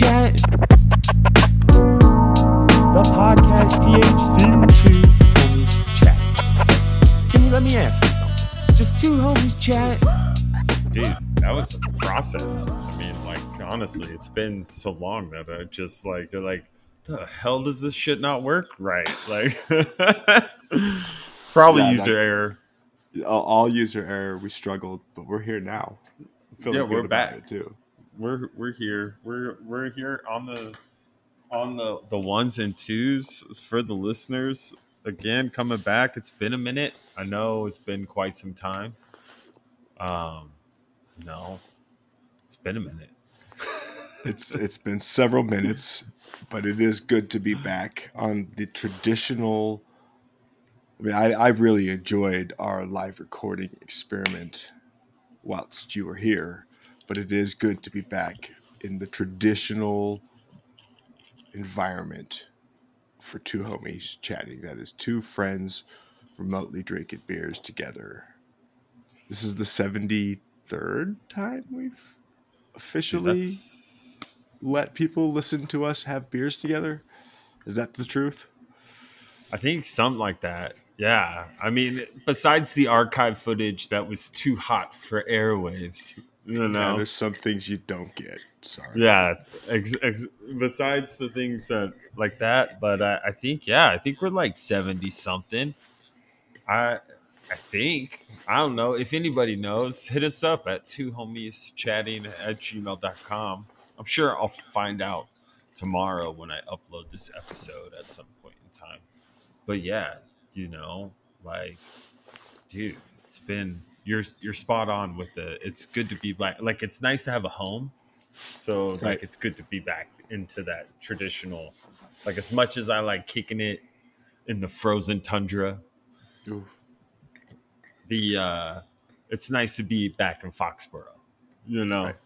chat. The podcast THC. Two homies chat. Can you let me ask you something? Just two homies chat. dude that was a process i mean like honestly it's been so long that i just like you're like the hell does this shit not work right like probably Yeah, user that- error all, all user error. We struggled, but we're here now. I'm feeling Yeah, good we're about back. it too. We're we're here. We're we're here on the on the the ones and twos for the listeners. Again coming back it's been a minute. I know it's been quite some time. Um no it's been a minute. It's it's been several minutes, but it is good to be back on the traditional. I mean, I, I really enjoyed our live recording experiment whilst you were here, but it is good to be back in the traditional environment for two homies chatting. That is two friends remotely drinking beers together. This is the 73rd time we've officially let people listen to us have beers together? Is that the truth? I think something like that. Yeah. I mean, besides the archive footage that was too hot for airwaves, you Yeah, know. there's some things you don't get. Sorry. Yeah. Ex- ex- besides the things that like that, but I, I think yeah, I think we're like seventy something. I I think I don't know if anybody knows. Hit us up at two homies chatting at gmail.com. I'm sure I'll find out tomorrow when I upload this episode at some point in time. But yeah, you know, like, dude, it's been you're you're spot on with the. It's good to be back. Like, it's nice to have a home. So like, Right. it's good to be back into that traditional. Like, as much as I like kicking it in the frozen tundra, Oof. the uh it's nice to be back in Foxborough. You know, Right.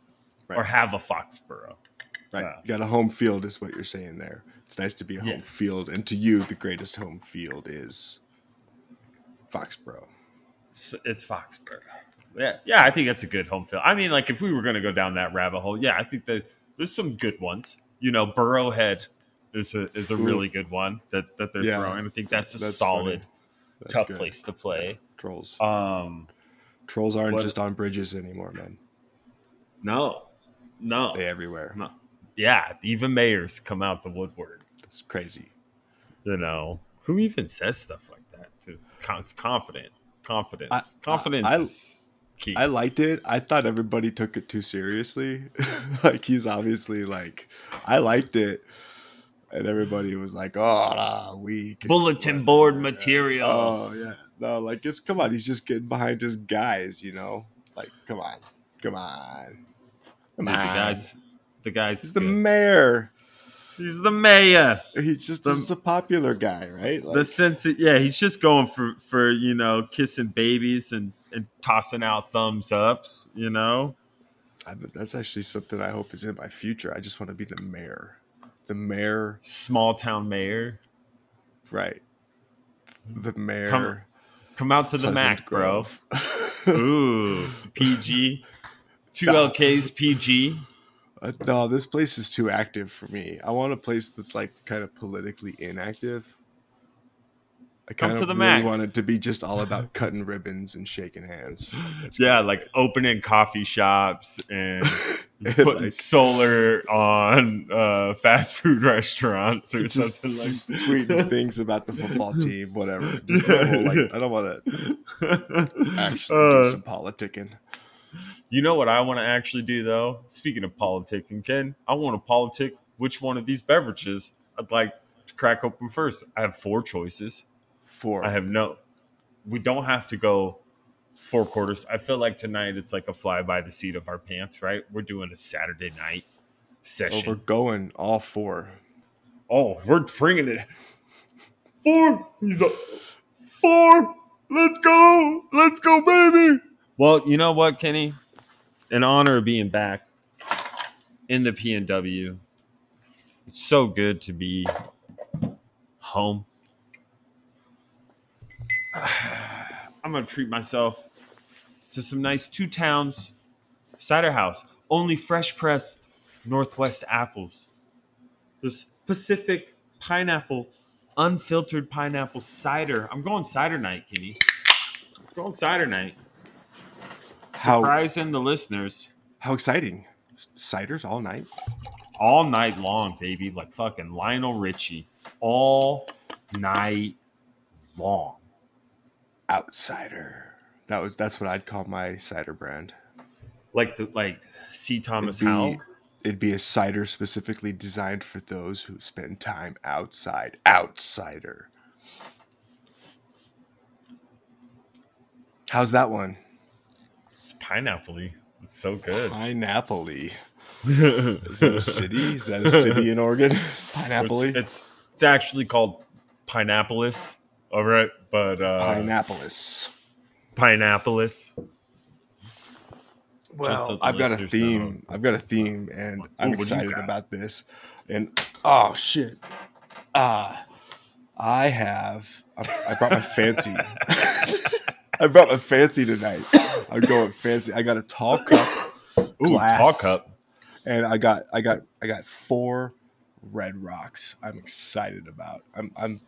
Right. or have a Foxborough. Right. You got a home field, is what you're saying there. It's nice to be a home Yeah. field. And to you, the greatest home field is Foxborough. It's, it's Foxborough. Yeah, yeah, I think that's a good home field. I mean, like if we were going to go down that rabbit hole, yeah, I think that there's some good ones. You know, Burrowhead is a is a really good one that that they're Yeah. throwing. I think that's a That's solid. Tough good. place to play. Trolls. Um, Trolls aren't what- just on bridges anymore, man. no, no, They everywhere. no, yeah, even mayors come out the woodwork. That's crazy. you know who even says stuff like that to Con- confident confidence I- confidence I- is key I liked it. I thought everybody took it too seriously. like he's obviously like, I liked it, and everybody was like, "Oh, nah, weak." bulletin Whatever. board material Oh yeah, no, like it's come on. He's just getting behind his guys, you know. Like, come on, come on, come Dude, the guys the guys He's is the mayor. He's the mayor He just The- a popular guy, right? Like, the sense that, yeah he's just going for for you know kissing babies and and tossing out thumbs ups you know I, that's actually something I hope is in my future. I just want to be the mayor. The mayor, small town mayor right? The mayor. Come- come out to the mac bro Grove. ooh pg two Nah. lks pg no, this place is too active for me. I want a place that's like kind of politically inactive. I Come kind to of the really Mac. want it to be just all about cutting ribbons and shaking hands. That's yeah, kinda like opening coffee shops and putting like, solar on uh, fast food restaurants or just, something like just tweeting things about the football team, whatever. Just whole, like, I don't want to actually Uh, do some politicking. You know what I want to actually do though? Speaking of politicking, Ken, I want to politic which one of these beverages I'd like to crack open first. I have four choices. Four. I have no. We don't have to go four quarters. I feel like tonight it's like a fly by the seat of our pants, right? We're doing a Saturday night session. we're going all four. Oh, we're bringing it. Four. He's a four. Let's go. Let's go, baby. Well, you know what, Kenny? In honor of being back in the PNW, it's so good to be home. I'm gonna treat myself to some nice two towns cider house, only fresh pressed Northwest apples. This Pacific pineapple, unfiltered pineapple cider. I'm going cider night, Kenny. I'm going cider night. How Surprising the listeners how exciting! Ciders all night. all night long, baby. Like fucking Lionel Richie. All night long. Outsider. That was that's what I'd call my cider brand. Like the like C. Thomas It'd Howell. it'd be a cider specifically designed for those who spend time outside. Outsider. How's that one? It's pineapple It's so good. Pineapple Is that a city? Is that a city in Oregon? Pineapple It's, it's it's actually called Pineappolis. All right, but uh Pineappolis. Pineappolis. Well, so I've got a theme. I've got a theme, and I'm what excited about this. And oh shit, ah, I have. I brought my fancy. I brought my fancy tonight. I'm going fancy. I got a tall cup, Ooh, glass, talk up. and I got I got I got four red rocks. I'm excited about. I'm I'm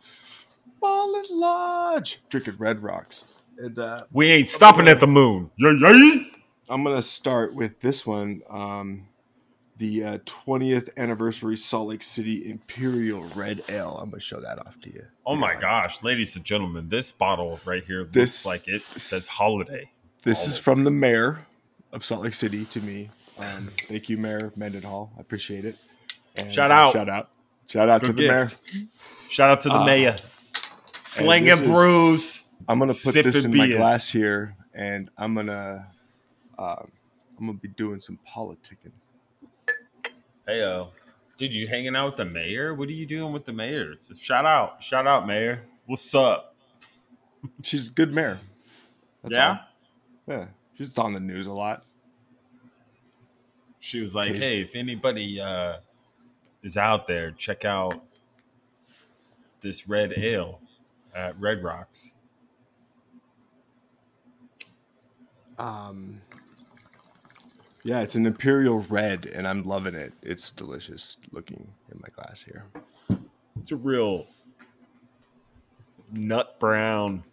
balling large, drinking red rocks, and uh, We ain't stopping at the moon. Yeah, yeah. I'm gonna start with this one. Um, the uh, 20th anniversary Salt Lake City Imperial Red Ale. I'm gonna show that off to you. Oh my gosh, ladies and gentlemen, this bottle right here looks This- like it says holiday. This Oh. is from the mayor of Salt Lake City to me. Um, thank you, Mayor Mendenhall. I appreciate it. And, Shout uh, out. Shout out! Shout out Good to the mayor. Shout out to the Uh, mayor. Sling and brews. I'm gonna put this in my beers. glass here, and I'm gonna um, I'm gonna be doing some politicking. Hey yo. Dude, you hanging out with the mayor? What are you doing with the mayor? Shout out. Shout out, mayor. What's up? She's a good mayor. That's yeah? all. Yeah. She's on the news a lot. She was like, "Hey, if anybody uh, is out there, check out this red ale at Red Rocks." Um, yeah, it's an imperial red, and I'm loving it. It's delicious looking in my glass here. It's a real nut brown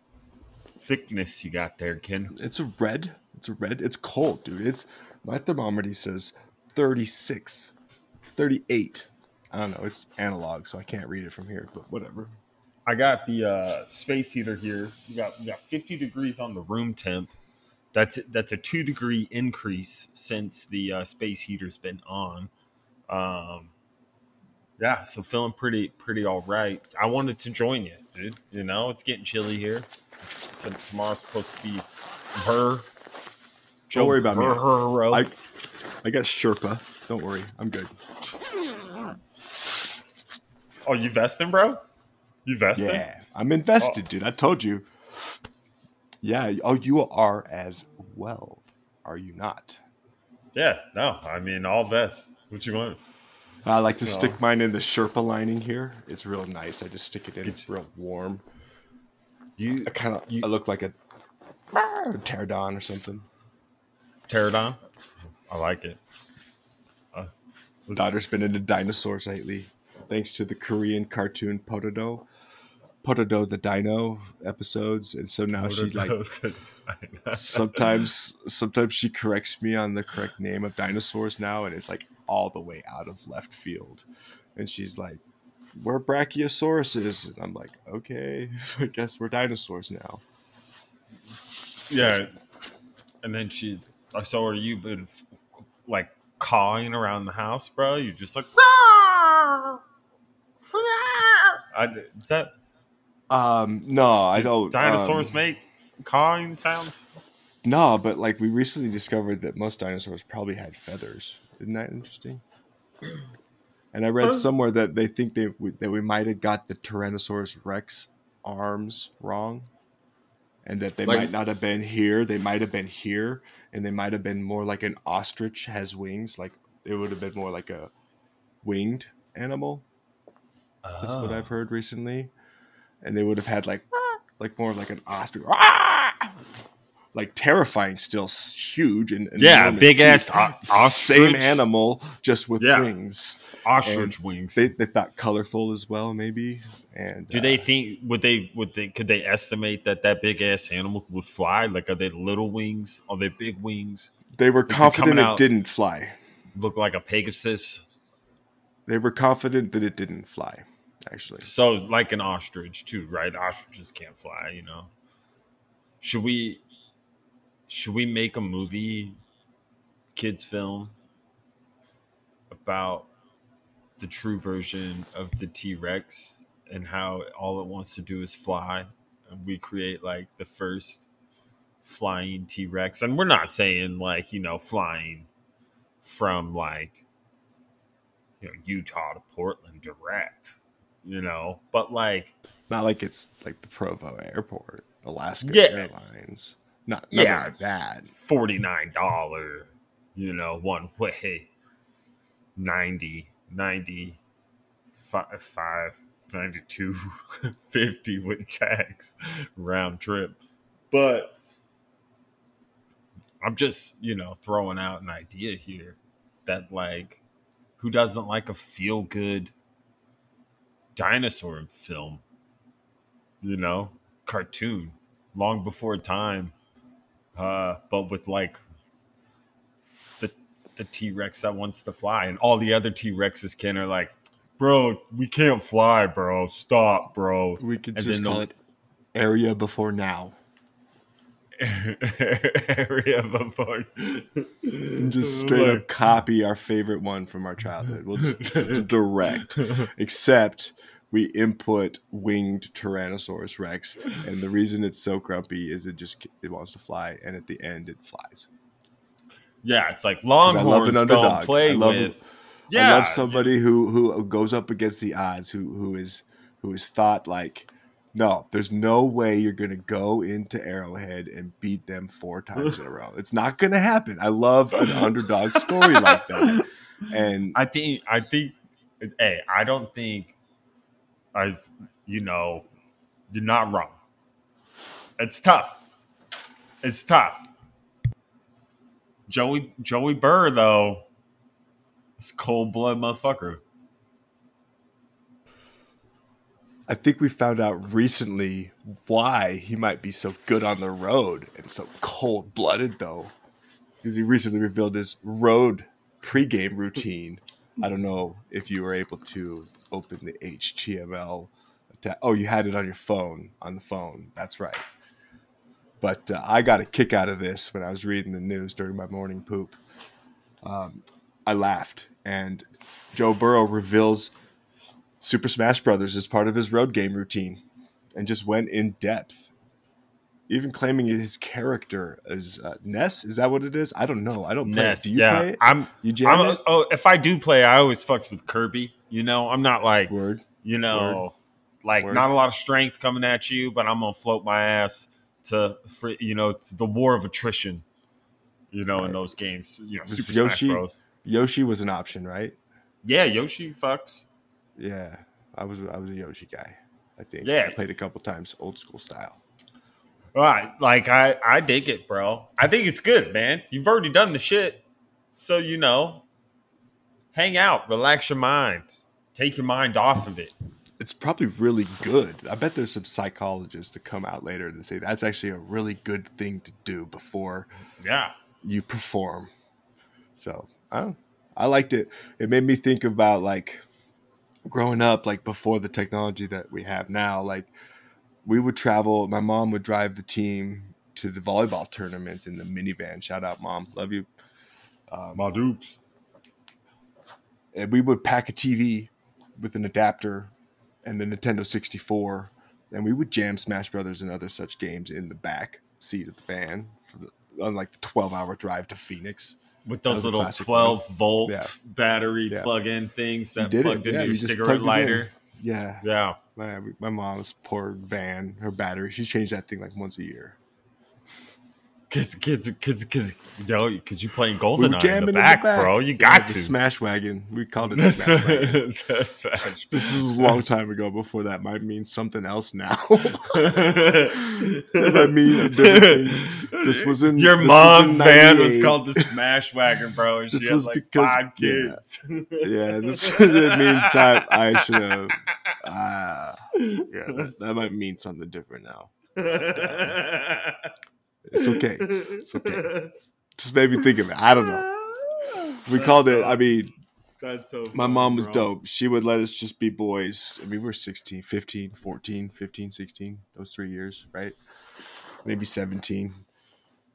thickness you got there, Ken. It's a red. It's a red. It's cold, dude. It's my thermometer says 36, 38. I don't know. It's analog, so I can't read it from here, but whatever. I got the uh, space heater here. We got we got 50 degrees on the room temp. That's that's a two degree increase since the uh, space heater's been on. Um, yeah, so feeling pretty pretty all right. I wanted to join you, dude. You know, it's getting chilly here. It's, it's- tomorrow's supposed to be her. Don't worry about me. Burro. I I got Sherpa. Don't worry. I'm good. oh, you vesting, bro? You vesting? Yeah, I'm invested, dude. I told you. Yeah. Oh, you are as well, are you not? Yeah. No, I mean all best. What you want? I like to No. stick mine in the Sherpa lining here. It's real nice. I just stick it in. It's real warm. You I kind of I look like a pterodon or something. pterodon? I like it. Uh, Daughter's been into dinosaurs lately, thanks to the Korean cartoon Potodo, Potodo the Dino episodes, and so now she like sometimes sometimes she corrects me on the correct name of dinosaurs now, and it's like all the way out of left field, and she's like. We're brachiosauruses. And I'm like, okay, I guess we're dinosaurs now. yeah. And then she's. uh, So are you been like cawing around the house, bro? You're just like. I, is that Um, no, I don't. dinosaurs um, make cawing sounds? No, but like we recently discovered that most dinosaurs probably had feathers. Isn't that interesting? And I read somewhere that they think they that we might have got the Tyrannosaurus Rex arms wrong, and that they Like- might not have been here. They might have been here, and they might have been more like an ostrich has wings. Like it would have been more like a winged animal. That's Oh. what I've heard recently, and they would have had like like more of like an ostrich. like terrifying, still huge and and Yeah, enormous big ass teeth. o- same animal just with Yeah. wings. Ostrich wings. They, they thought colorful as well, maybe. And Do uh, they think would they would they could they estimate that that big ass animal would fly? Like are they little wings? Are they big wings? They were Is confident coming it out- didn't fly. Look like a Pegasus? They were confident that it didn't fly. Actually, So like an ostrich too, right? Ostriches can't fly, you know. Should we should we make a movie kids film about the true version of the T-Rex and how all it wants to do is fly and we create like the first flying T-Rex and we're not saying like, you know, flying from like you know, Utah to Portland direct, you know, but like not like it's like the Provo Airport, Alaska Yeah. Airlines. Not Yeah. like that. forty nine dollar, you know, one way, 90, 90, fi- five, 92, 50 with tax round trip. But I'm just, you know, throwing out an idea here that like who doesn't like a feel good dinosaur film? You know, cartoon long before time uh, but with like the the T Rex that wants to fly, and all the other T Rexes can are like, bro, we can't fly, bro. Stop, bro. We could And just call the- it area before now. Area before. And just straight up copy our favorite one from our childhood. We'll just direct. Except we input winged Tyrannosaurus Rex, and the reason it's so grumpy is it just it wants to fly, and at the end it flies. Yeah, it's like long. I love Longhorns an don't underdog. play I love- with. Yeah, I love somebody who who goes up against the odds, who who is who is thought like, no, there's no way you're gonna go into Arrowhead and beat them four times in a row. It's not gonna happen. I love an underdog story like that, and I think I think hey, I don't think I you know, you're not wrong. It's tough. It's tough. Joey Joey Burr though, it's cold blood motherfucker. I think we found out recently why he might be so good on the road and so cold blooded, though, because he recently revealed his road pregame routine. I don't know if you were able to open the HTML. Oh, you had it on your phone, on the phone. That's right. But uh, I got a kick out of this when I was reading the news during my morning poop. Um, I laughed, and Joe Burrow reveals Super Smash Brothers as part of his road game routine and just went in depth. Even claiming his character as uh, Ness. Is that what it is? I don't know. I don't play Ness, it. Do you yeah. play it? I'm You jam I'm oh if I do play, I always fucks with Kirby. You know, I'm not like Word. you know, like Word. not a lot of strength coming at you, but I'm gonna float my ass to for you know to the war of attrition. You know, in those games, you know, Super Yoshi-. Yoshi was an option, right? Yeah, Yoshi fucks. Yeah, I was I was a Yoshi guy. I think. Yeah. I played a couple times old school style. Right, like I I dig it, bro. I think it's good, man. You've already done the shit, so you know, hang out, relax your mind, take your mind off of it. It's probably really good. I bet there's some psychologists to come out later and say that's actually a really good thing to do before Yeah, you perform. So I don't, I liked it. It made me think about like growing up, like before the technology that we have now. Like we would travel. My mom would drive the team to the volleyball tournaments in the minivan. Shout out, mom, love you. Um, my dukes. and we would pack a TV with an adapter and the Nintendo 64, and we would jam Smash Brothers and other such games in the back seat of the van for the on like the 12 hour drive to Phoenix. With those little classic 12 volt Yeah. battery Yeah. plug-in things that plugged Yeah, into you your cigarette lighter. Yeah, Yeah. my, my mom's poor van, her battery, she changed that thing like once a year. Cause, cause, cause, cause, yo, cause you playing We were Goldeneye in jamming the back, bro. You got the to. smash wagon. We called it the smash wagon. smash. This is a long time ago. Before that might mean something else now. I mean. This was in- your this was mom's in van was called the Smash Wagon, bro. And This she had was like because- five kids. yeah, this was in meantime. I should have. Ah, yeah, that, that might mean something different now. It's okay. It's okay. Just made me think of it. I don't know. We That's called it. I mean, That's so. my mom was dope. She would let us just be boys. I mean, we were 16, 15, 14, 15, 16, those three years, right? Maybe 17.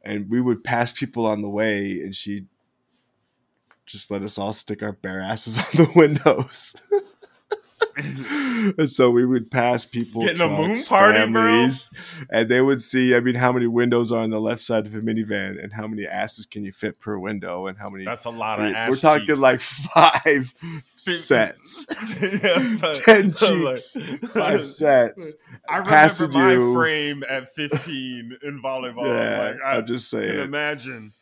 And we would pass people on the way, and she'd just let us all stick our bare asses on the windows. And so we would pass people, Getting a moon trucks, party, bro? families, and they would see. I mean, how many windows are on the left side of a minivan, and how many asses can you fit per window, and how many That's a lot we- of. ass we're talking cheeks. like five sets, Yeah, but- ten like- cheeks, five sets. I remember passing my you. frame at 15 in volleyball. Yeah, like, I I'm just saying imagine.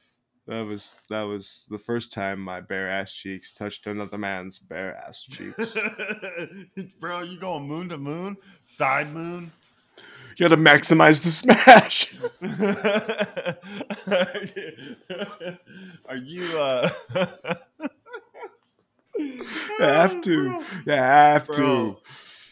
That was that was the first time my bare ass cheeks touched another man's bare ass cheeks. Bro, you going moon to moon? Side moon? you got to maximize the smash. Are you uh You have to, you have Bro, to.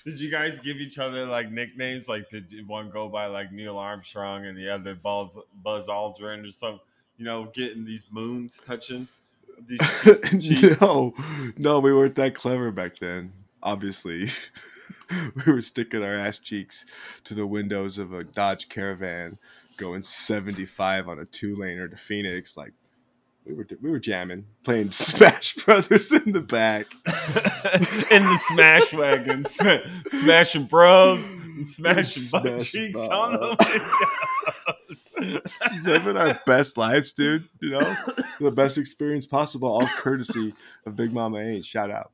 did you guys give each other like nicknames? Like, did one go by like Neil Armstrong and the other Buzz Buzz Aldrin or some? You know, getting these moons touching these cheeks cheeks? no, no, we weren't that clever back then. Obviously, we were sticking our ass cheeks to the windows of a Dodge Caravan, going seventy-five on a two-laner to Phoenix. Like we were, we were jamming, playing Smash Brothers in the back. in the smash wagon, sma- smashing bros, smashing butt cheeks on them. Living our best lives, dude. You know, the best experience possible, all courtesy of Big Mama Ain't. Shout out.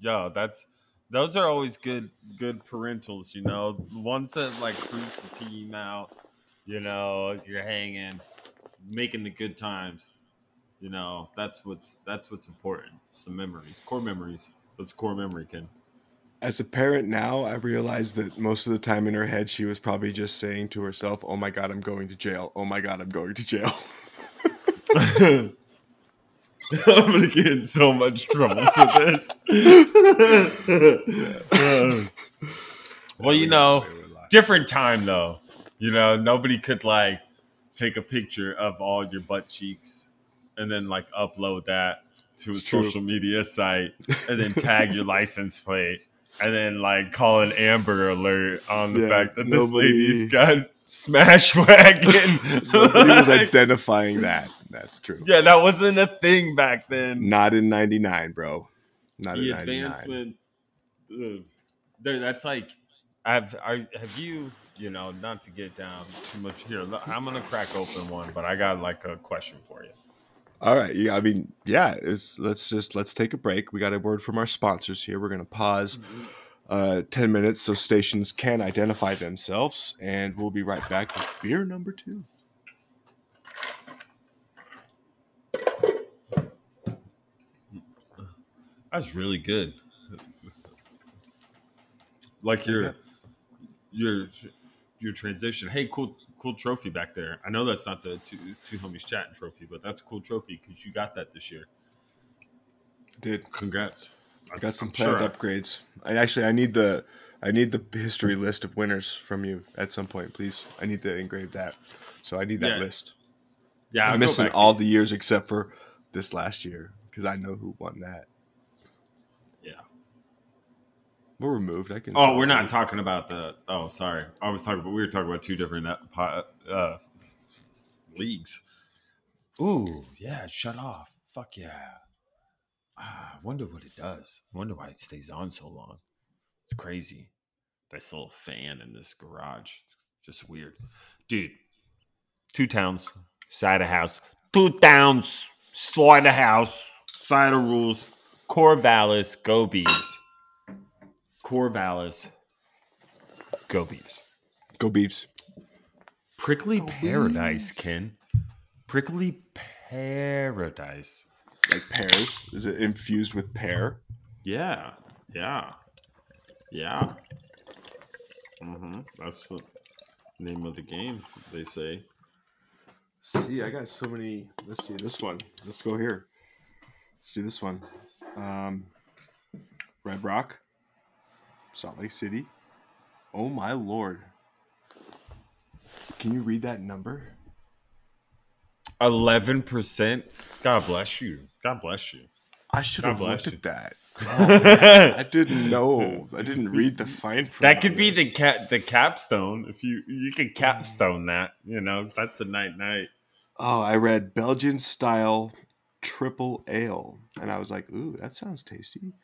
Yo, that's those are always good good parentals, you know. The ones that like cruise the team out, you know, you're hanging, making the good times. You know, that's what's that's what's important. It's the memories, core memories. What's core memory, Ken? As a parent now, I realize that most of the time in her head, she was probably just saying to herself, "Oh my god, I'm going to jail. Oh my god, I'm going to jail." I'm gonna get in so much trouble for this. well, you know, different time though. You know, nobody could like take a picture of all your butt cheeks and then like upload that to a It's true. social media site and then tag your license plate and then like call an Amber Alert on the Yeah, fact that this nobody- lady's got smash wagon. Nobody was identifying that. That's true. yeah, that wasn't a thing back then. Not in '99, bro. Not the in '99. advancement there- that's like have are, have you you know not to get down too much here i'm gonna crack open one but i got like a question for you All right. Yeah. I mean, yeah. It's, let's just let's take a break. We got a word from our sponsors here. We're gonna pause uh, ten minutes so stations can identify themselves, and we'll be right back with beer number two. that's really good like your your your transition hey cool cool trophy back there i know that's not the two two homies chatting trophy but that's a cool trophy because you got that this year Did congrats I got some planned sure. upgrades. I actually I need the I need the history list of winners from you at some point, please. I need to engrave that. So I need that Yeah. list. yeah I'll I'm missing all the years except for this last year because I know who won that. yeah We're removed. I can. Oh, we're not talking about the. Oh, sorry. I was talking about. We were talking about two different uh, uh, leagues. Ooh, yeah. Shut off. Fuck yeah. Ah, I wonder what it does. I wonder why it stays on so long. It's crazy. This little fan in this garage. It's just weird, dude. Two towns, side of house. Two towns, side of house, side of rules. Corvallis, go Beavs. Corvallis, go Beavs. Go Beefs. Prickly Paradise, Ken. Prickly paradise. Like pears? Is it infused with pear? Yeah, yeah, yeah. Mm-hmm. That's the name of the game. They say. See, I got so many. Let's see this one. Let's go here. Let's do this one. Um, Red Rock, Salt Lake City. Oh my lord! Can you read that number? Eleven percent. God bless you. God bless you. I should God have looked you. at that. I didn't know. I didn't read the fine print. that could be the cat the capstone. If you you could capstone that, you know, that's a night night. Oh, I read Belgian style triple ale, and I was like, "Ooh, that sounds tasty."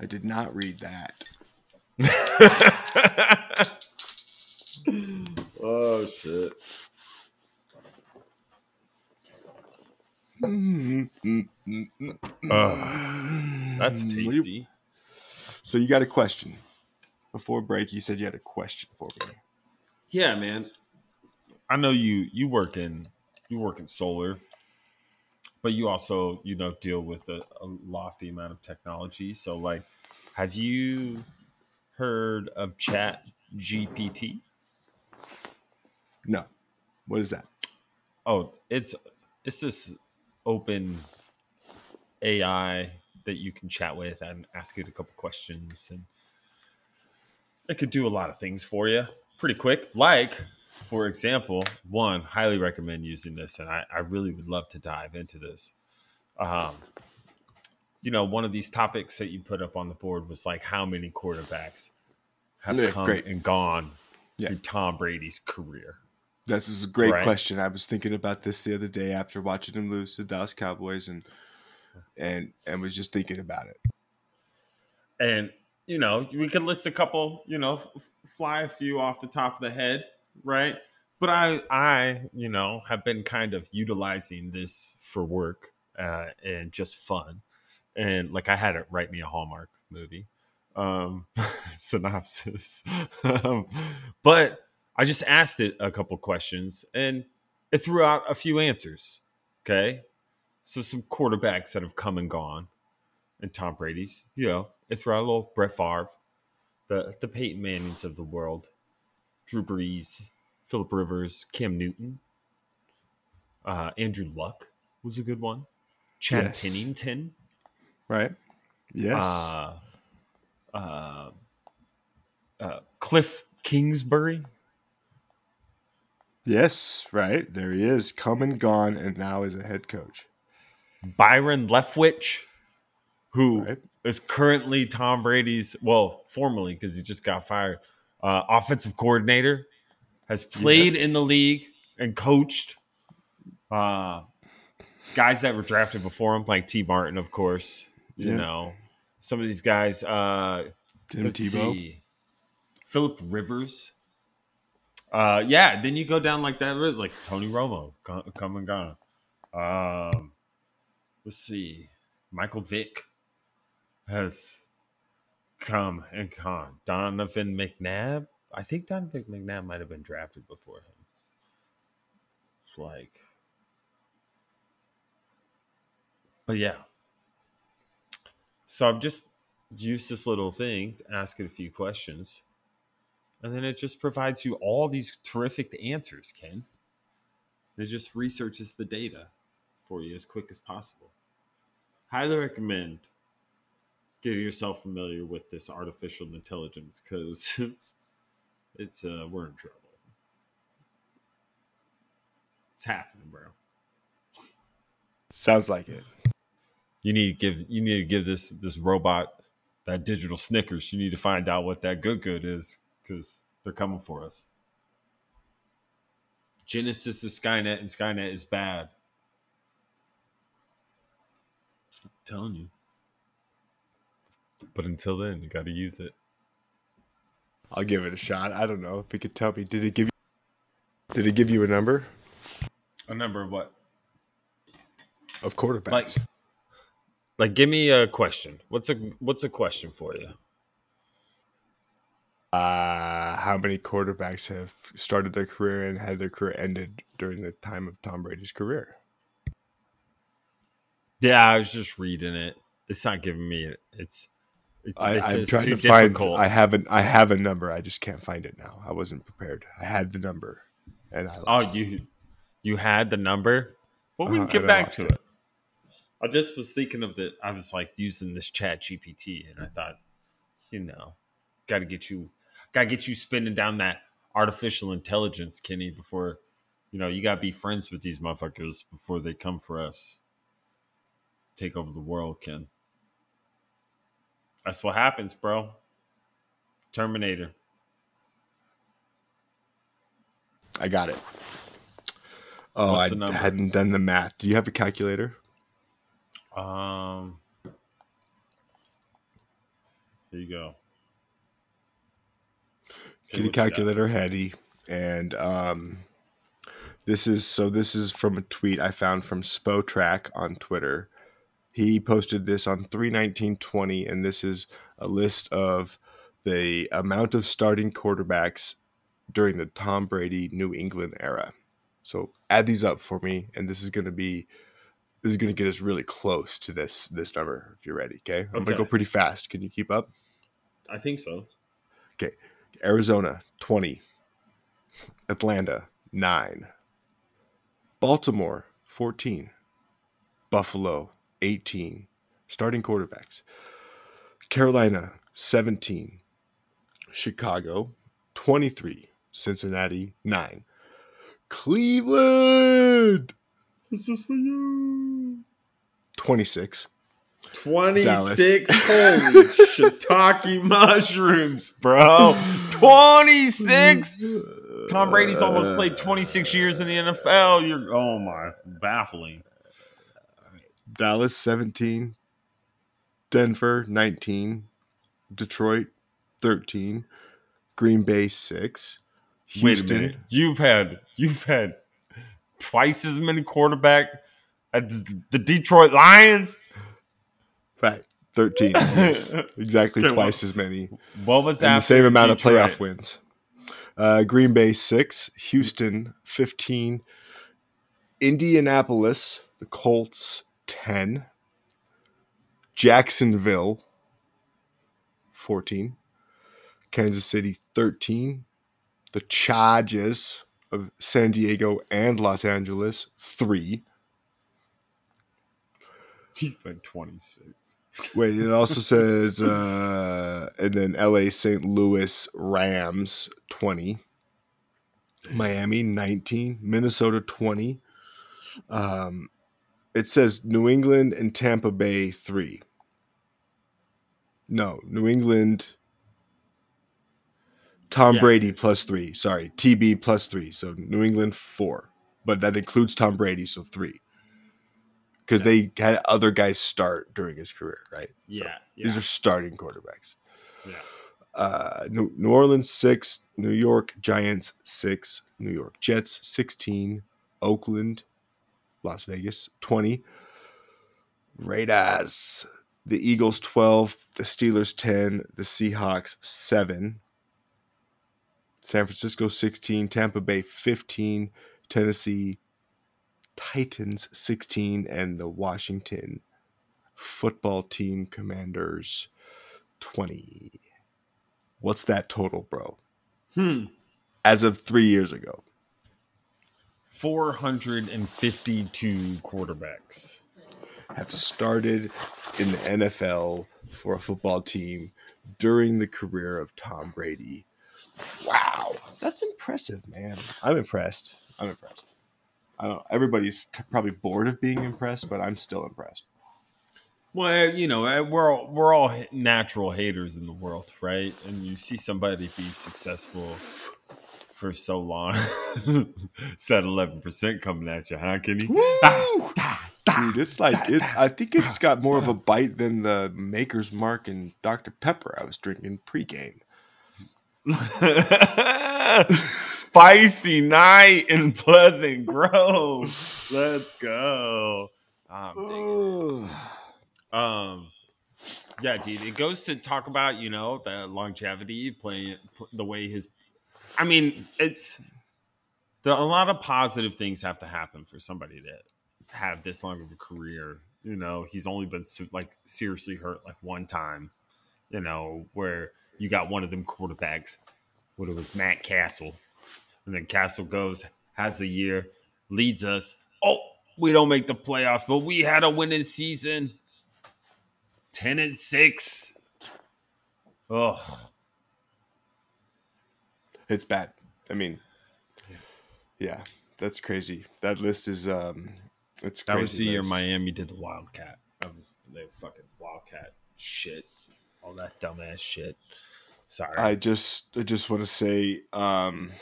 I did not read that. oh shit. Ugh, that's mm, What tasty. So you got a question before break? You said you had a question for me. Yeah, man. I know you you work in you work in solar, but you also you know deal with a, a lofty amount of technology. So, like, have you heard of Chat GPT? No, what is that? Oh, it's it's this open AI that you can chat with and ask it a couple questions, and it could do a lot of things for you pretty quick. Like, for example, one highly recommend using this, and I, I really would love to dive into this. Um, you know, one of these topics that you put up on the board was like how many quarterbacks have Yeah, come great. and gone Yeah. through Tom Brady's career. This is a great Right. question. I was thinking about this the other day after watching them lose to the Dallas Cowboys, and and and was just thinking about it. and you know we could list a couple you know f- fly a few off the top of the head right but i i you know have been kind of utilizing this for work uh, and just fun and like i had it write me a hallmark movie um synopsis um, but i just asked it a couple questions and it threw out a few answers okay so some quarterbacks that have come and gone and Tom Brady's. You know, it threw out a little Brett Favre, the the Peyton Mannings of the world, Drew Brees, Philip Rivers, Cam Newton, uh, Andrew Luck was a good one. Chad Yes. Pennington, Right? Yes. uh, uh, uh, Kliff Kingsbury. yes. Right. There he is, come and gone, and now is a head coach. Byron Leftwich, who is Right. currently Tom Brady's, well, formerly because he just got fired, uh, offensive coordinator, has played Yes. in the league and coached uh, guys that were drafted before him, like Tee Martin, of course. You Yeah. know, some of these guys. Uh, Tim Tebow. see. Philip Rivers. Uh, yeah, then you go down like that, like Tony Romo, come and gone. Um, let's see, Michael Vick has come and gone. Donovan McNabb, I think Donovan McNabb might have been drafted before him. It's like, but yeah. So I've just used this little thing to ask it a few questions. And then it just provides you all these terrific answers, Ken. It just researches the data for you as quick as possible. Highly recommend getting yourself familiar with this artificial intelligence because it's it's uh we're in trouble. It's happening, bro. Sounds like it. You need to give you need to give this this robot that digital Snickers. You need to find out what that good good is because they're coming for us. Genesis is Skynet and Skynet is bad. I'm telling you. But until then, you got to use it. I'll give it a shot. I don't know if it could tell me. Did it give you? Did it give you a number A number of what? of quarterbacks? Like, like, give me a question. What's a what's a question for you? uh, how many quarterbacks have started their career and had their career ended during the time of Tom Brady's career? Yeah, I was just reading it. It's not giving me it. It's it's, I, I'm it's trying to find. difficult. I haven't. I have a number. I just can't find it now. I wasn't prepared. I had the number, and I Oh, it. you you had the number? Well, we Uh-huh, can get back to it. it. I just was thinking of the. I was like using this Chat GPT, and I thought, you know, got to get you, got to get you spinning down that artificial intelligence, Kenny. Before, you know, you got to be friends with these motherfuckers before they come for us, take over the world, Ken. That's what happens, bro. Terminator. I got it. Oh, I hadn't done the math. Do you have a calculator? Um, here you go. Get a what you got? calculator handy, and um, this is so. This is from a tweet I found from Spotrac on Twitter. He posted this on three nineteen twenty, and this is a list of the amount of starting quarterbacks during the Tom Brady New England era. So add these up for me, and this is going to be this is going to get us really close to this this number. If you're ready, okay? I'm going to go pretty fast. Can you keep up? I think so. Okay, Arizona 20, Atlanta 9, Baltimore 14, Buffalo 18, starting quarterbacks, Carolina 17, Chicago 23, Cincinnati 9, Cleveland This is for you. 26, 26 holy shiitake mushrooms, bro. 26. Tom Brady's almost played uh, 26 years in the NFL. You're oh my, baffling. Dallas 17, Denver 19, Detroit 13, Green Bay 6, Wait a Houston minute. You've had you've had twice as many quarterback at the the Detroit Lions. Right. 13. yes. Exactly Okay, twice as many. What was And the same amount Detroit? of playoff wins. Uh, Green Bay 6, Houston 15, Indianapolis, the Colts 10, Jacksonville 14, Kansas City 13, the Chargers of San Diego and Los Angeles 3. You've 26. Wait, it also says, uh, and then LA St. Louis Rams 20, Miami 19, Minnesota 20. Um, it says New England and Tampa Bay 3. No, New England, Tom Yeah. Brady plus 3. Sorry, TB plus 3. So New England 4. But that includes Tom Brady, so 3. Because they had other guys start during his career, right? So- Yeah, yeah, these are starting quarterbacks. yeah. Uh, New, New Orleans six, New York Giants six, New York Jets sixteen, Oakland, Las Vegas twenty, Raiders, the Eagles twelve, the Steelers ten, the Seahawks seven, San Francisco sixteen, Tampa Bay fifteen, Tennessee Titans sixteen, and the Washington Football Team Commanders 20. What's that total, bro? Hmm. As of three years ago. 452 quarterbacks. Have started in the NFL for a football team during the career of Tom Brady. Wow. That's impressive, man. I'm impressed. I'm impressed. I don't everybody's t- probably bored of being impressed, but I'm still impressed. Well, you know, uh, we're all, we're all natural haters in the world, right? And you see somebody be successful for so long. Said eleven percent coming at you, huh, Kenny? Dude, it's like it's I think it's got more of a bite than the Maker's Mark and Dr. Pepper I was drinking pregame. Spicy night in Pleasant Grove. Let's go. Um, yeah, dude, it goes to talk about you know the longevity, playing the way his. I mean, it's the, a lot of positive things have to happen for somebody to have this long of a career You know, he's only been like seriously hurt like one time. You know, where you got one of them quarterbacks. What it was, Matt Cassel. and then Cassel goes has a year, leads us. Oh, we don't make the playoffs, but we had a winning season. Ten and six. Oh, it's bad. I mean, yeah, that's crazy. That list is um, it's that was crazy the year. Miami did the Wildcat. That was the fucking Wildcat shit. All that dumbass shit. Sorry. I just I just want to say um,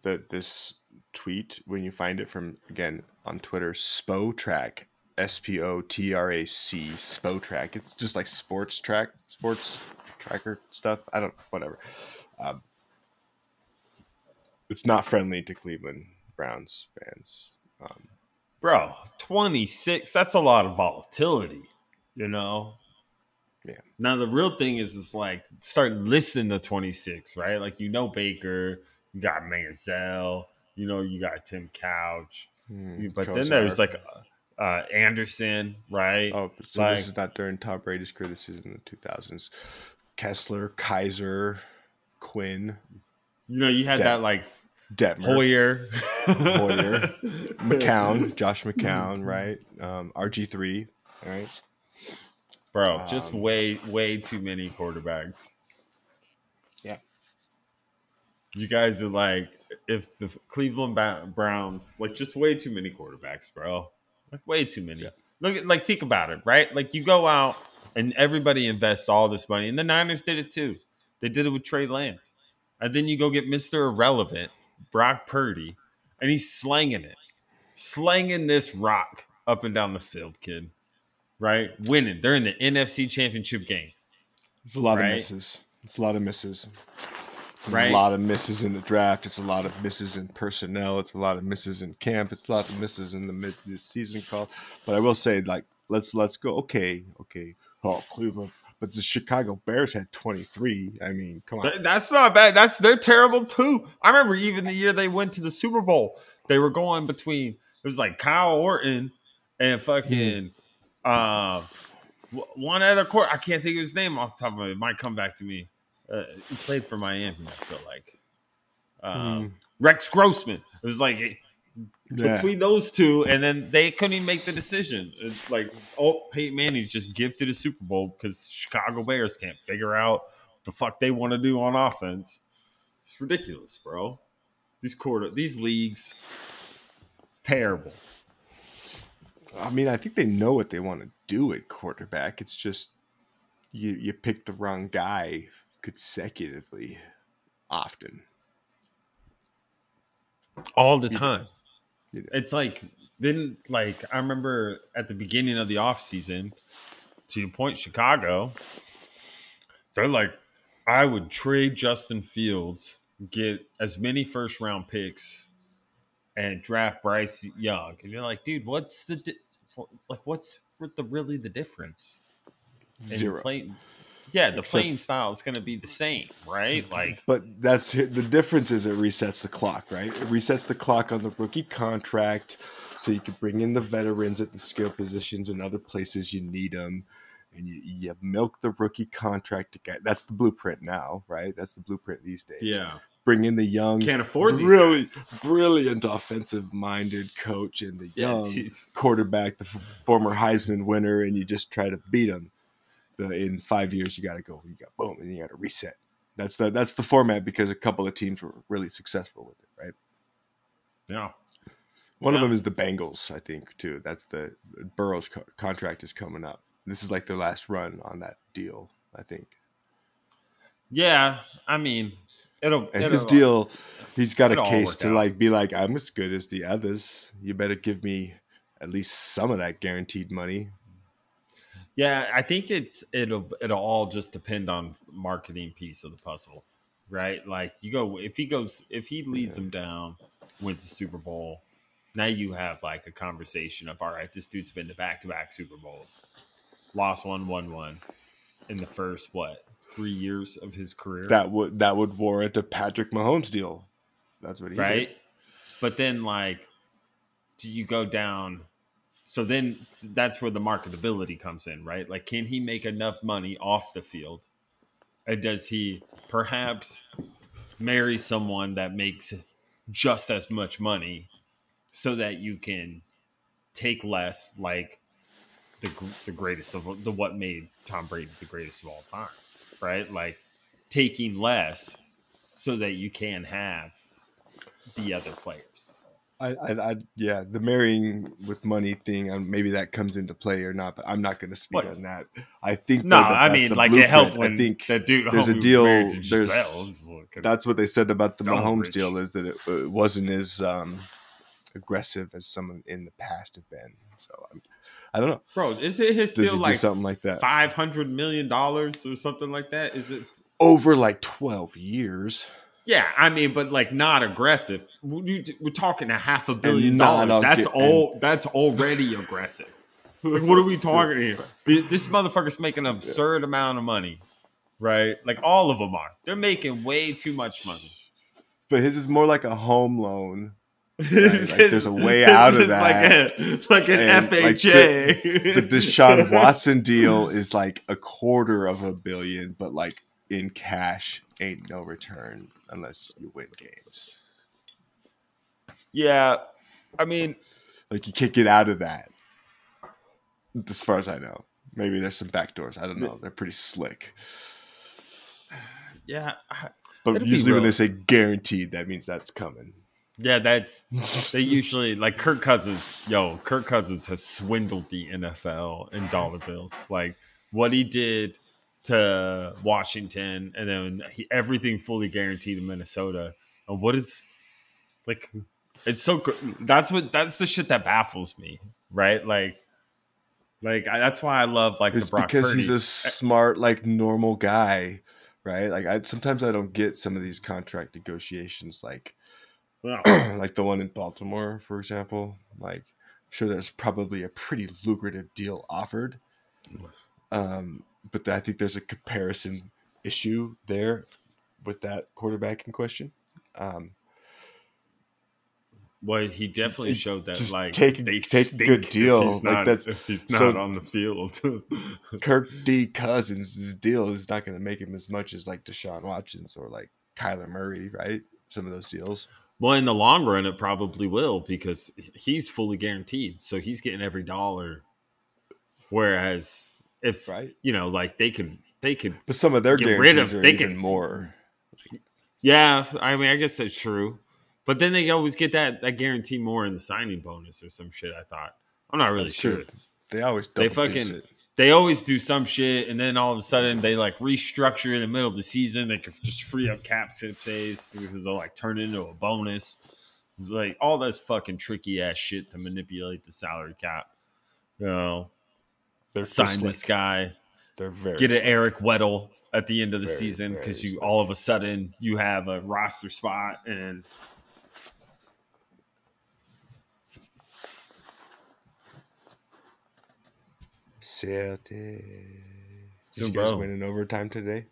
that this tweet when you find it from again on Twitter, Spotrac, S P O T R A C, Spotrac. It's just like sports track, sports tracker stuff. I don't whatever. Um, it's not friendly to Cleveland Browns fans. Um, Bro, 26, that's a lot of volatility, you know? Yeah. Now the real thing is is like start listening to 26, right? Like you know Baker, you got Manziel, you know you got Tim Couch, hmm, but then there's like uh Anderson, right? Oh, so Like- this is not during Tom Brady's criticism in the 2000s. Kessler, Kizer, Quinn, You know you had That- that like Detmer, Hoyer, Hoyer, McCown, Josh McCown, right? Um, RG3, all right? Bro, just Um, way way too many quarterbacks. Yeah. You guys are like, if the Cleveland Browns, like, just way too many quarterbacks, bro. Like, way too many. Yeah. Look at, like, think about it, right? Like, you go out and everybody invests all this money, and the Niners did it too. They did it with Trey Lance, and then you go get Mister Irrelevant, Brock Purdy, and he's slanging it, slanging this rock up and down the field, kid. Right, winning. They're in the NFC Championship game. It's a lot Right. of misses. It's a lot of misses. It's a lot of misses in the draft. It's a lot of misses in personnel. It's a lot of misses in camp. It's a lot of misses in the mid season call. But I will say, like, let's let's go. Okay, okay. Oh, Cleveland, but the Chicago Bears had twenty three. I mean, come on. That's not bad. That's they're terrible too. I remember even the year they went to the Super Bowl, they were going between it was like Kyle Orton and fucking uh, one other court. I can't think of his name off the top of my head. It might come back to me. Uh, he played for Miami. I feel like um, Rex Grossman. It was like Yeah. between those two, and then they couldn't even make the decision. It's like, oh, Peyton Manning just gifted a Super Bowl because Chicago Bears can't figure out the fuck they want to do on offense. It's ridiculous, bro. These quarter, these leagues, it's terrible. I mean, I think they know what they want to do at quarterback. It's just you you pick the wrong guy consecutively often. all the time. Yeah. It's like then like I remember at the beginning of the offseason, to your point, Chicago, they're like, I would trade Justin Fields, get as many first round picks, and draft Bryce Young. And you're like, dude, what's the di- like what's the really the difference? And Zero. Playing, yeah, the Except- playing style is going to be the same, right? Like, But that's the difference is it resets the clock, right? It resets the clock on the rookie contract, so you can bring in the veterans at the skill positions and other places you need them, and you, you milk the rookie contract to get. That's the blueprint now, right? That's the blueprint these days. yeah, bring in the young, can't afford these really guys. brilliant offensive-minded coach and the young geez. quarterback, the f- former Heisman winner, and you just try to beat them. The, in five years, you got to go. You got boom, and you got to reset. That's the that's the format because a couple of teams were really successful with it, right? yeah. One of them is the Bengals, I think, too. That's the Burrow's co- contract is coming up. This is like their last run on that deal, I think. Yeah, I mean, it'll. And it'll his deal, he's got a case to out. like be like, I'm as good as the others. You better give me at least some of that guaranteed money. Yeah, I think it's it'll it'll all just depend on marketing piece of the puzzle, right? Like you go if he goes if he leads them down, wins the Super Bowl. Now you have like a conversation of all right, this dude's been to back to back Super Bowls, lost one, won one, in the first what three years of his career, That would that would warrant a Patrick Mahomes deal. That's what he did. right? But then like do you go down? So then that's where the marketability comes in, right? Like, can he make enough money off the field? And does he perhaps marry someone that makes just as much money so that you can take less, like the, the greatest of the what made Tom Brady the greatest of all time, right? Like taking less so that you can have the other players. I, I, I, yeah, the marrying with money thing, um, maybe that comes into play or not, but I'm not going to speak What? on that. I think No, though, that I mean, like it helped when I think that dude. there's a deal- there's- Gisele. It's like- that's what they said about the Mahomes rich. deal is that it, it wasn't as um, aggressive as some in the past have been. So I'm, I don't know. bro, is it his Does still like something like that five hundred million dollars or something like that? Is it? over like 12 years? Yeah, I mean, but like not aggressive. We- We're talking a half a billion dollars. That's all. That's already aggressive. Like, what are we talking here? This motherfucker's making an absurd amount of money, right? Like all of them are. They're making way too much money. But his is more like a home loan. This like, there's a way out of that. Like, a, like an And, like, FHA. The Deshaun Watson deal is like a quarter of a billion, but like in cash, ain't no return unless you win games. yeah, I mean, Like you can't get out of that. As far as I know, maybe there's some back doors. I don't know. They're pretty slick. yeah, But usually when they say guaranteed, that means that's coming. Yeah. That's they usually like Kirk Cousins. Yo, Kirk Cousins has swindled the NFL in dollar bills. Like what he did to Washington, and then he, everything fully guaranteed in Minnesota. And what is like? It's so. That's what. That's the shit that baffles me. Right? Like. Like I, that's why I love like It's the Brock because Purdy. he's a smart, like normal guy, right? Like I sometimes I don't get some of these contract negotiations, like Well, like the one in Baltimore, for example. Like, I'm sure there's probably a pretty lucrative deal offered, um, but I think there's a comparison issue there with that quarterback in question. Um, Well, he definitely showed that like take- they take a good if deal. He's Like, that's- if he's so- not on the field. Kirk D. Cousins' deal is not going to make him as much as like Deshaun Watson's or like Kyler Murray, right? Some of those deals. Well, in the long run, it probably will because he's fully guaranteed, so he's getting every dollar. Whereas if Right. you know, like they could, they could, But some of their Get rid of- are they even can- more. yeah. I mean, I guess that's true, but then they always get that that guarantee more in the signing bonus or some shit. I thought I'm not really That's sure. true. They always They fucking-. They always do some shit and then all of a sudden they like restructure in the middle of the season they could just free up cap space because they'll like turn it into a bonus it's like all this fucking tricky ass shit to manipulate the salary cap you know They're sign slick. this guy They're very get an slick. Eric Weddle at the end of the Very, season because you slick. all of a sudden you have a roster spot and Celtics. Did you guys bro. win in overtime today?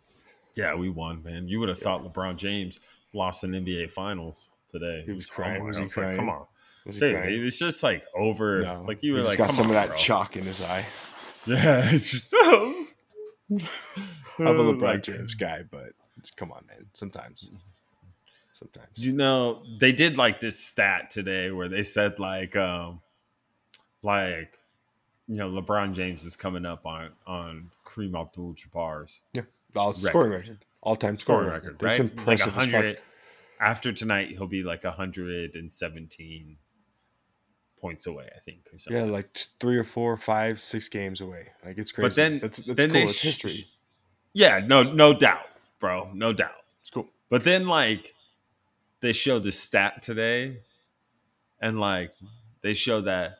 yeah we won man you would have thought LeBron James lost an NBA finals today He was Oh crying. Was he I was like, crying? come on Was he Dude, crying? it was just like over. No. Like you were like, got some on, of that bro. chalk in his eye. Yeah, it's just. I'm a LeBron Like, James guy, but come on, man. Sometimes, sometimes. You know, they did like this stat today where they said like, um, like, you know, LeBron James is coming up on on Kareem Abdul-Jabbar's Yeah. All scoring record, all time scoring scoring record, record. right? It's It's like impressive. After tonight, he'll be like hundred and seventeen points away, I think, or something. Yeah, like three or four, five, six games away. Like it's crazy. But then- that's, that's then cool. they it's history. Yeah, no, no doubt, bro, no doubt. It's cool. But then like they showed the stat today, and like they show that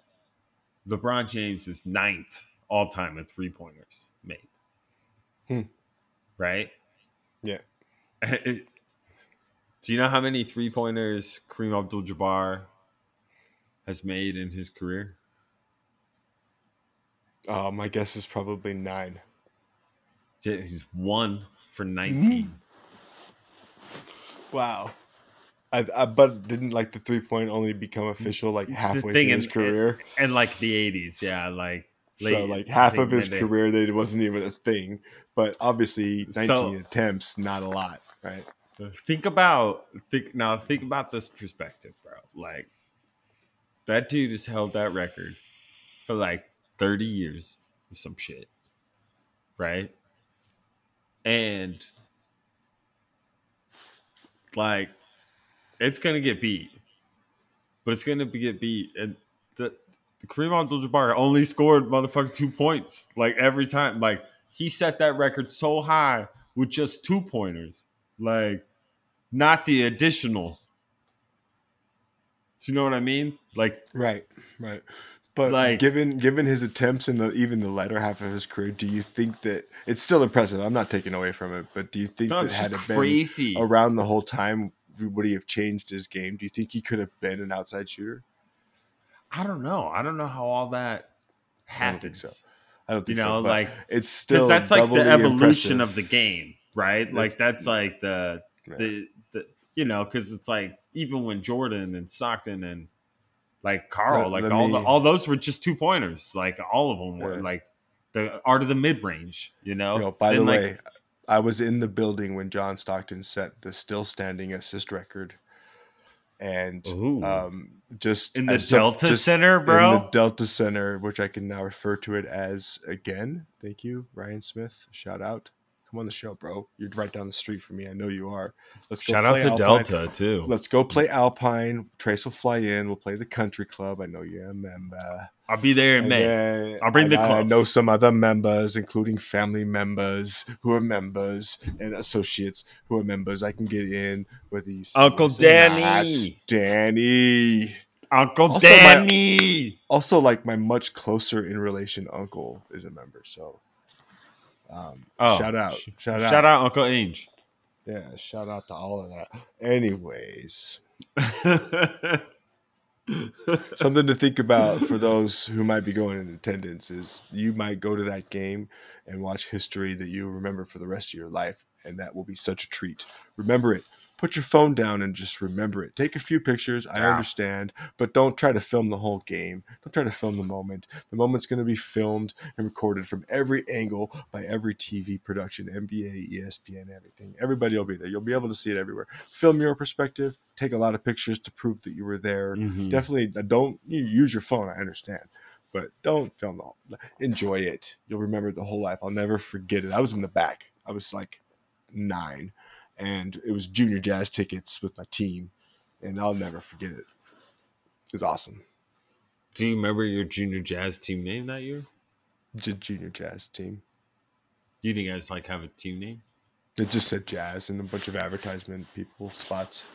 LeBron James is ninth all time in three pointers made. Hmm. Right? Yeah. Do you know how many three pointers Kareem Abdul Jabbar has made in his career? Uh, my guess is probably nine. He's one for 19. Wow. I, I, but didn't like the three point only become official like halfway through his in- career. and like the eighties, yeah, like so like half of his career that it wasn't even a thing. But obviously, So- nineteen attempts, not a lot, right? Think about think now. Think about this perspective, bro. Like that dude has held that record for like thirty years or some shit, right? And like, it's gonna get beat, but it's gonna be get beat. And the, the Kareem Abdul-Jabbar only scored motherfucking two points like every time. Like he set that record so high with just two pointers, like not the additional. Do you know what I mean? Like Right, right. But Like- given given his attempts in the even the latter half of his career, do you think that it's still impressive? I'm not taking away from it, but do you think that had it been crazy. around the whole time, would he have changed his game? Do you think he could have been an outside shooter? I don't know. I don't know how all that happened. I don't think so. I don't think You know, so. like it's still that's like the evolution impressive. of the game, right? like That's- like the Right. the the you know because it's like even when Jordan and Stockton and like Carl, Let- like let all me- the, all those were just two pointers. Like all of them were Yeah. like the art of the mid range. You know. You know, by the like, way, I was in the building when John Stockton set the still standing assist record, and um, just in the some- Delta just Center, in bro. the Delta Center, which I can now refer to it as again. Thank you, Ryan Smith. Shout out. Come on the show, bro. You're right down the street from me. I know you are. Let's go Shout out to Alpine. Delta too. Let's go play Alpine. Trace will fly in. We'll play the country club. I know you're a member. I'll be there in And May. then I'll bring the I, I know some other members, including family members who are members and associates who are members. I can get in whether you Uncle. Danny. Danny. Uncle Also, my- Danny. Also, like my much closer in relation uncle is a member. So, um, Oh, shout out, shout out, Shout out Uncle Inge. yeah, shout out to all of that. Anyways, something to think about for those who might be going in attendance is you might go to that game and watch history that you remember for the rest of your life and that will be such a treat remember it put your phone down and just remember it. Take a few pictures i Yeah. understand but don't try to film the whole game. Don't try to film the moment. The moment's going to be filmed and recorded from every angle by every tv production nba espn everything. Everybody will be there. You'll be able to see it everywhere. Film your perspective. Take a lot of pictures to prove that you were there. Mhm. definitely uh, don't you use your phone i understand but don't film whole enjoy it. You'll remember it the whole life. I'll never forget it. I was in the back. I was like nine and it was junior jazz tickets with my team and i'll never forget it it was awesome Do you remember your junior jazz team name that year? J- junior jazz team Do you think guys like have a team name? it just said jazz and a bunch of advertisement people spots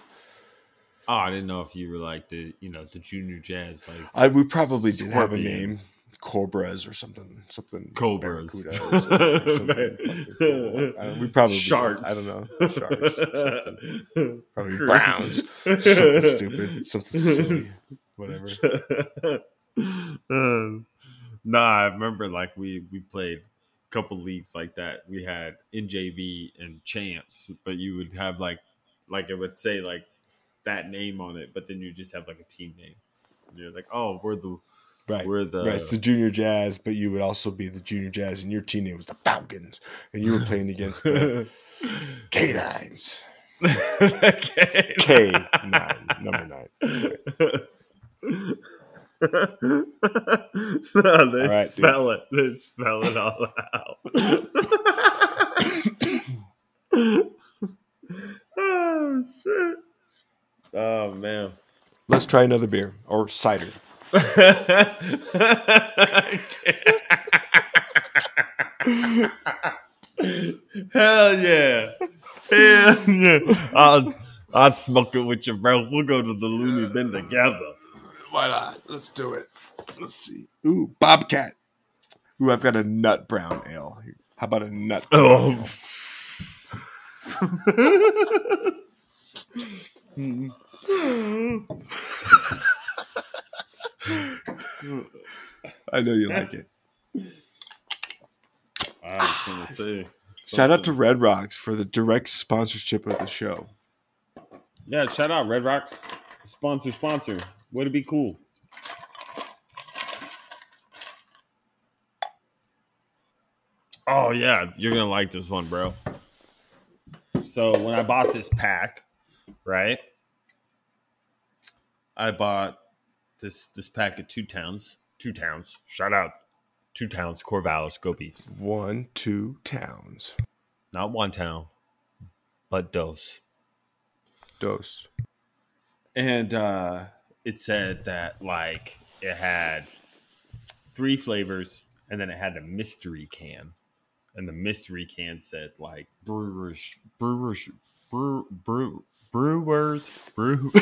Oh, I didn't know if you were like the you know the junior jazz like i we probably did have a name. Cobras or something something Cobras. Or something, cool. We probably sharks. i don't know sharks something. probably browns something stupid something silly whatever um, nah, I remember like we we played a couple leagues like that. We had NJB and champs, but you would have like like it would say like that name on it, but then you just have like a team name. And you're like, oh, we're the right we're the, right it's the junior jazz but you would also be the junior jazz and your team name was the falcons and you were playing against the canines okay. k9 number nine no, they right, dude. spell it. They spell it all out. oh shit! Oh man. let's try another beer or cider Hell yeah! Hell yeah! I'll I'll smoke it with you, bro. We'll go to the loony bin together. why not let's do it let's see ooh bobcat ooh i've got a nut brown ale how about a nut Oh. i know you like it I was gonna say. shout out to red rocks for the direct sponsorship of the show Yeah, shout out Red Rocks. Sponsor, sponsor. Would it be cool? Oh yeah, you're gonna like this one, bro. So when I bought this pack, right? I bought this this pack of two towns. Two towns. Shout out two towns, Corvallis, go beefs. One, two towns. Not one town, but dose. Dose. And uh it said that like it had three flavors and then it had a mystery can. And the mystery can said like brewers brewers brew, brew brewers brew, brew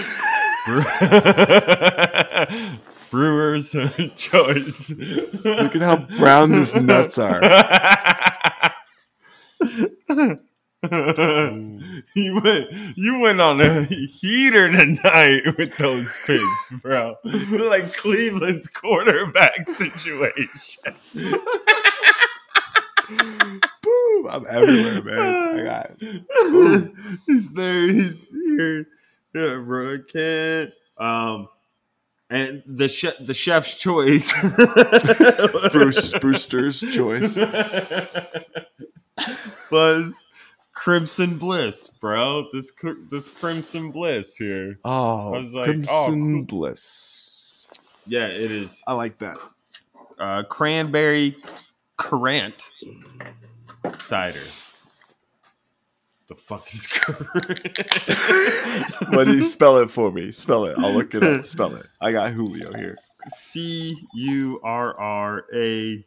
brewers choice. Look at how brown these nuts are. you went you went on a heater tonight with those picks, bro. like Cleveland's quarterback situation. Boom! I'm everywhere, man. I got it. he's there, he's here. Yeah, can't. Um and the chef the chef's choice. Bruce Brewster's choice. was Crimson Bliss, bro. This this Crimson Bliss here. Oh, I was like, Crimson oh. Bliss. Yeah, it is I like that. uh, cranberry currant cider. The fuck is currant? What do you spell it for me? Spell it. I'll look it up. Spell it. I got Julio here. C U R R A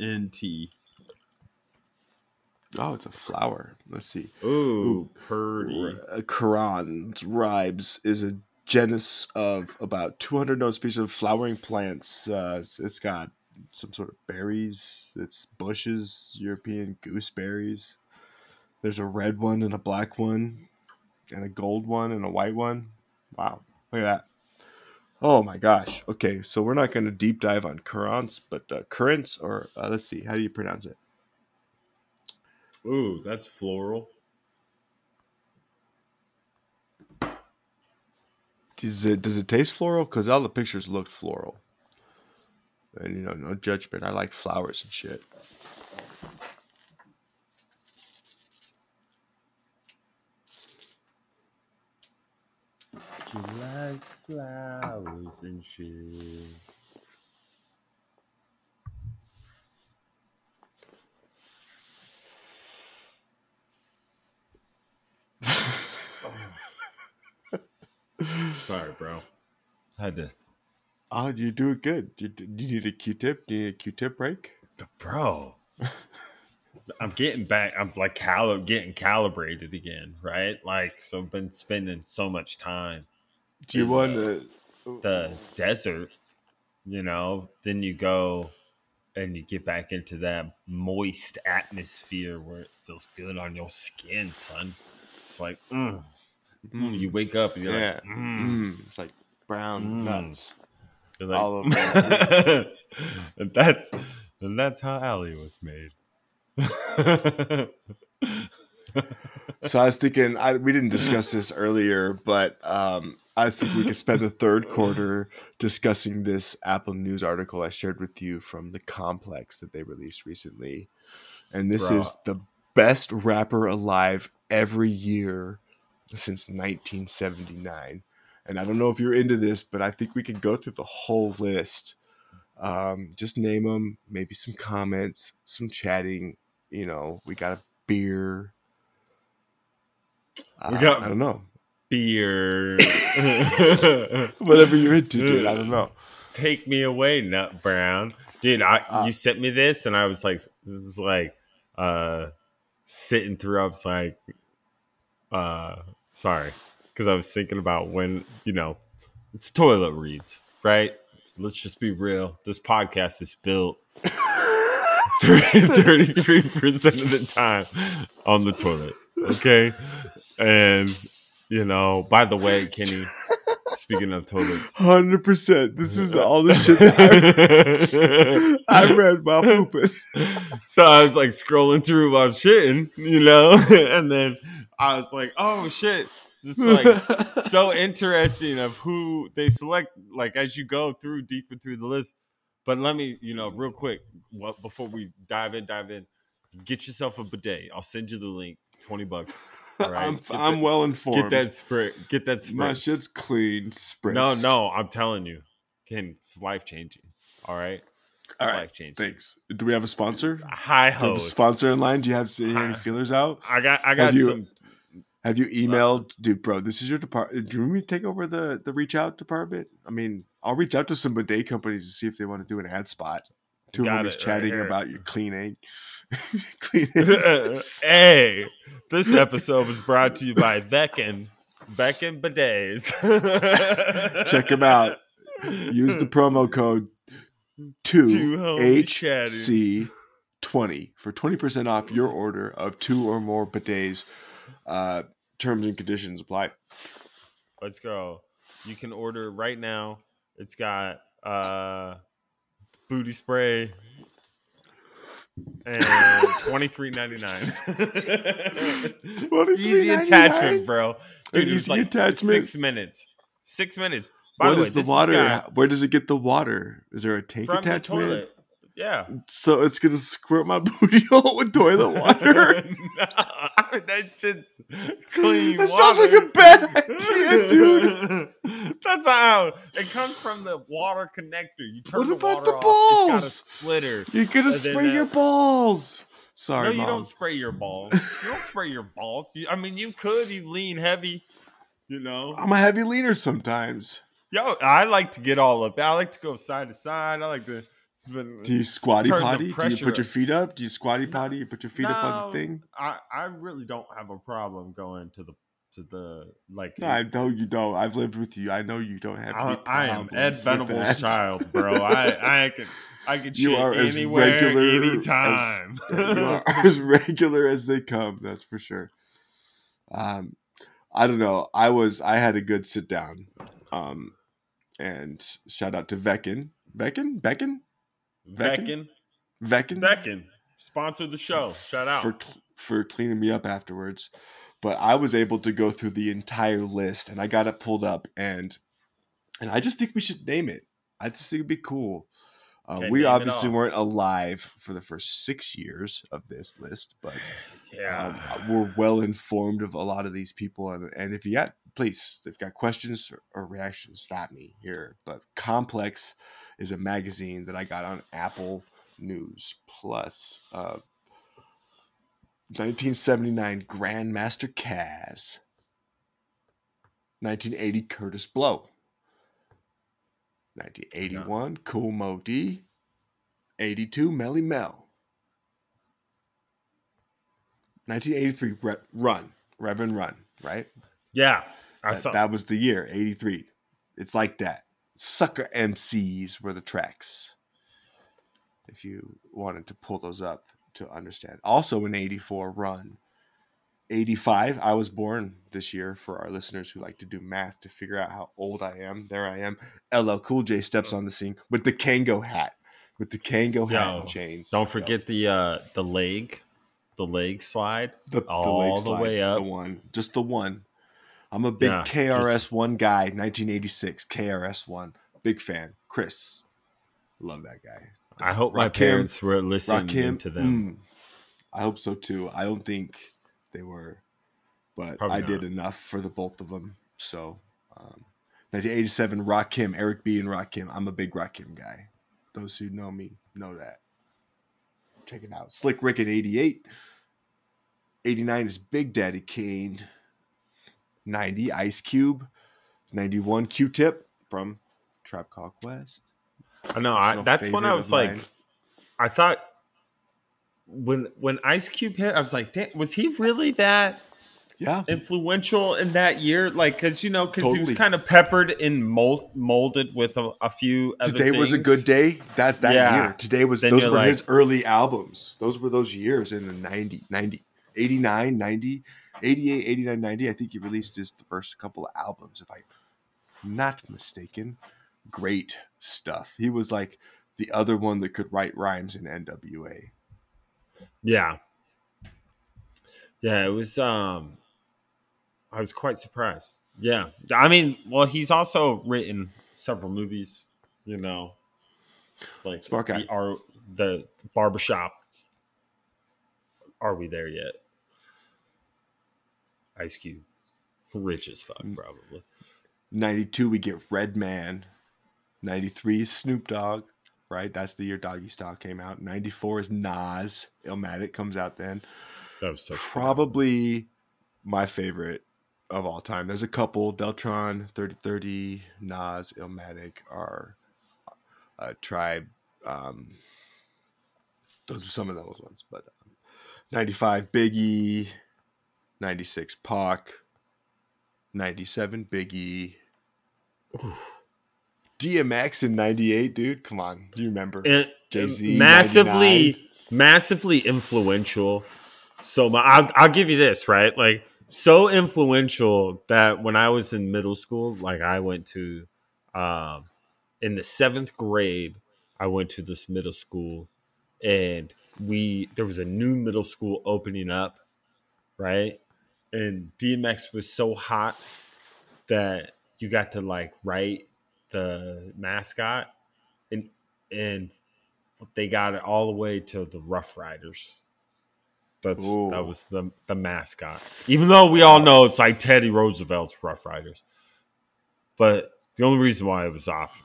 N T. Oh, it's a flower. Let's see. Ooh, purdy. Uh, Currans ribes is a genus of about 200 known species of flowering plants. Uh, it's got some sort of berries. It's bushes, European gooseberries. There's a red one and a black one, and a gold one and a white one. Wow, look at that. Oh my gosh. Okay, so we're not going to deep dive on currants, but uh, currants, or uh, let's see, how do you pronounce it? Ooh, that's floral. Does it does it taste floral? Because all the pictures looked floral. And you know, no judgment. I like flowers and shit. You like flowers and shit. Sorry, bro. Had to, Oh, you do it good. You, do you need a Q-tip? Do you need a Q-tip break? bro. I'm getting back. I'm like cali- getting calibrated again, right? Like, so I've been spending so much time Do you want the- to? the desert, you know, then you go and you get back into that moist atmosphere where it feels good on your skin, son. It's like, mm, mm, you wake up and you're Yeah. like, mm, Mm, it's like brown Mm. nuts. like all of and that's and that's how Allie was made. So I was thinking, I, we didn't discuss this earlier, but um, I think we could spend the third quarter discussing this Apple News article I shared with you from the Complex that they released recently, and this Bruh. is the best rapper alive every year since 1979. And I don't know if you're into this, but I think we could go through the whole list. Um, just name them, maybe some comments, some chatting. You know, we got a beer. We got- I don't know. Beer. Whatever you're into, dude. I don't know. Take me away, Nut Brown. Dude, I Uh, you sent me this and I was like this is like uh sitting through, I was like uh sorry. Because I was thinking about when, you know, it's toilet reads, right? Let's just be real. This podcast is built 33% of the time on the toilet. Okay. And you know, by the way, Kenny, speaking of toilets, Hundred percent. This is all the shit that I, I read while pooping. so I was like scrolling through while shitting, you know, and then I was like, oh shit, just like so interesting of who they select like as you go through deeper through the list. But let me you know real quick what before we dive in dive in get yourself a bidet. I'll send you the link. 20 bucks right? I'm I'm well informed. get that spray get that My spritz. shit's clean. Spritz. no no i'm telling you ken it's life-changing all right it's All right. Thanks. Do we have a sponsor? hi Do we have a host sponsor in line? Do you have any feelers out? i got i got you- some Have you emailed, dude, bro? This is your department. Do you want me to take over the the reach out department? I mean, I'll reach out to some bidet companies to see if they want to do an ad spot. Two Got homies it, right chatting here. about your cleaning, cleaning. hey, this episode was brought to you by Veckin. Veckin Bidets. Check them out. Use the promo code 2HC20 for twenty percent off your order of two or more bidets. Uh, terms and conditions apply. Let's go. You can order right now. It's got uh booty spray and twenty three ninety nine. Easy attachment, bro. Dude, An it was easy like attachment? six minutes. Six minutes. By What the way, is the water? got Where does it get the water? Is there a tank attachment? Yeah. So it's gonna squirt my booty hole with toilet water. no, that shit's clean. That sounds like a bad idea, dude. That's how it comes from the water connector. You turn What the about water the off. It's got a balls? splitter. You're gonna spray your that- balls. Sorry, no, you mom. don't spray your balls. You don't spray your balls. You, I mean, you could. You lean heavy. You know. I'm a heavy leaner sometimes. Yo, I like to get all up. I like to go side to side. I like to. Spin- Do you squatty potty? Do you put your feet up? Do you squatty potty? You put your feet up on the thing? I, I really don't have a problem going to the to the like. No, I know you don't. I've lived with you. I know you don't have. I, I am Ed Venable's child, bro. I I can I can You shit are as anywhere, regular as- anytime. you are as regular as they come. That's for sure. Um, I don't know. I was. I had a good sit down. Um, and shout out to Veckin. Veckin. Veckin. Veckin, Veckin. Veckin, sponsor the show. Shout out. for for cleaning me up afterwards. But I was able to go through the entire list, and I got it pulled up, and and I just think we should name it. I just think it'd be cool. Uh, we obviously weren't alive for the first six years of this list, but yeah. um, we're well informed of a lot of these people. And, and if you got, please, if you've got questions or, or reactions, stop me here. But Complex is a magazine that I got on Apple News Plus. Uh, 1979 Grandmaster Caz. 1980 Kurtis Blow. 1981 Kool Moe Dee. 82 Melle Mel. 1983 Re- Run. Reverend Run, right? yeah. I That, saw. that was the year, 83. It's like that. Sucker MCs were the tracks. If you wanted to pull those up to understand. Also in 84 Run. 85, I was born this year for our listeners who like to do math to figure out how old I am. There I am. LL Cool J steps on the scene with the Kangol hat. With the Kangol hat Yo, and chains. Don't forget the uh the leg, the leg slide. the, the all the slide, way up. The one, just the one. I'm a big Yeah, KRS One guy. 1986 KRS One, big fan. Chris, love that guy. I hope my parents were listening Rakim, to them. mm, I hope so too. I don't think they were, but Probably I did enough for the both of them. So, um, 1987 Rakim, Eric B and Rock Rakim. I'm a big Rock Rakim guy. Those who know me know that. Check it out. Slick Rick in 88. 89 is Big Daddy Kane. 90 Ice Cube. 91 Q-Tip from Tribe Called Quest. I know. I, that's when I was like, mine. I thought when when Ice Cube hit, I was like, Damn, was he really that yeah. influential in that year? Like, because you know, because he was kind of peppered and mold, molded with a, a few. Other Today was a good day. That's that Yeah. year. Today was Then those were like- his early albums. Those were those years in the 90, 90, 89, 90, 88, 89, 90. I think he released his first couple of albums, if I'm not mistaken. Great stuff. He was like the other one that could write rhymes in NWA. Yeah. Yeah, it was um I was quite surprised. Yeah, I mean, well, he's also written several movies. You know, like Smart guy. the, are the barbershop. Are we there yet? Ice Cube, rich as fuck, Mm. probably. 92 we get Redman. 93 is Snoop Dogg, right? That's the year Doggystyle came out. 94 is Nas. Illmatic comes out then. That was so Probably my favorite of all time. There's a couple Deltron, 3030, Nas, Illmatic are uh, Tribe. Um, those are some of those ones. But um, 95 Biggie, 96 Pac, 97 Biggie. DMX in 98, dude. Come on. You remember. Jay-Z, massively 99. massively influential so my, I'll, I'll give you this right like so influential that when i was in middle school like i went to um in the seventh grade i went to this middle school and we there was a new middle school opening up right and dmx was so hot that you got to like write the mascot and and they got it all the way to the Rough Riders. That's Ooh. that was the the mascot. Even though we all know it's like Teddy Roosevelt's Rough Riders, but the only reason why it was off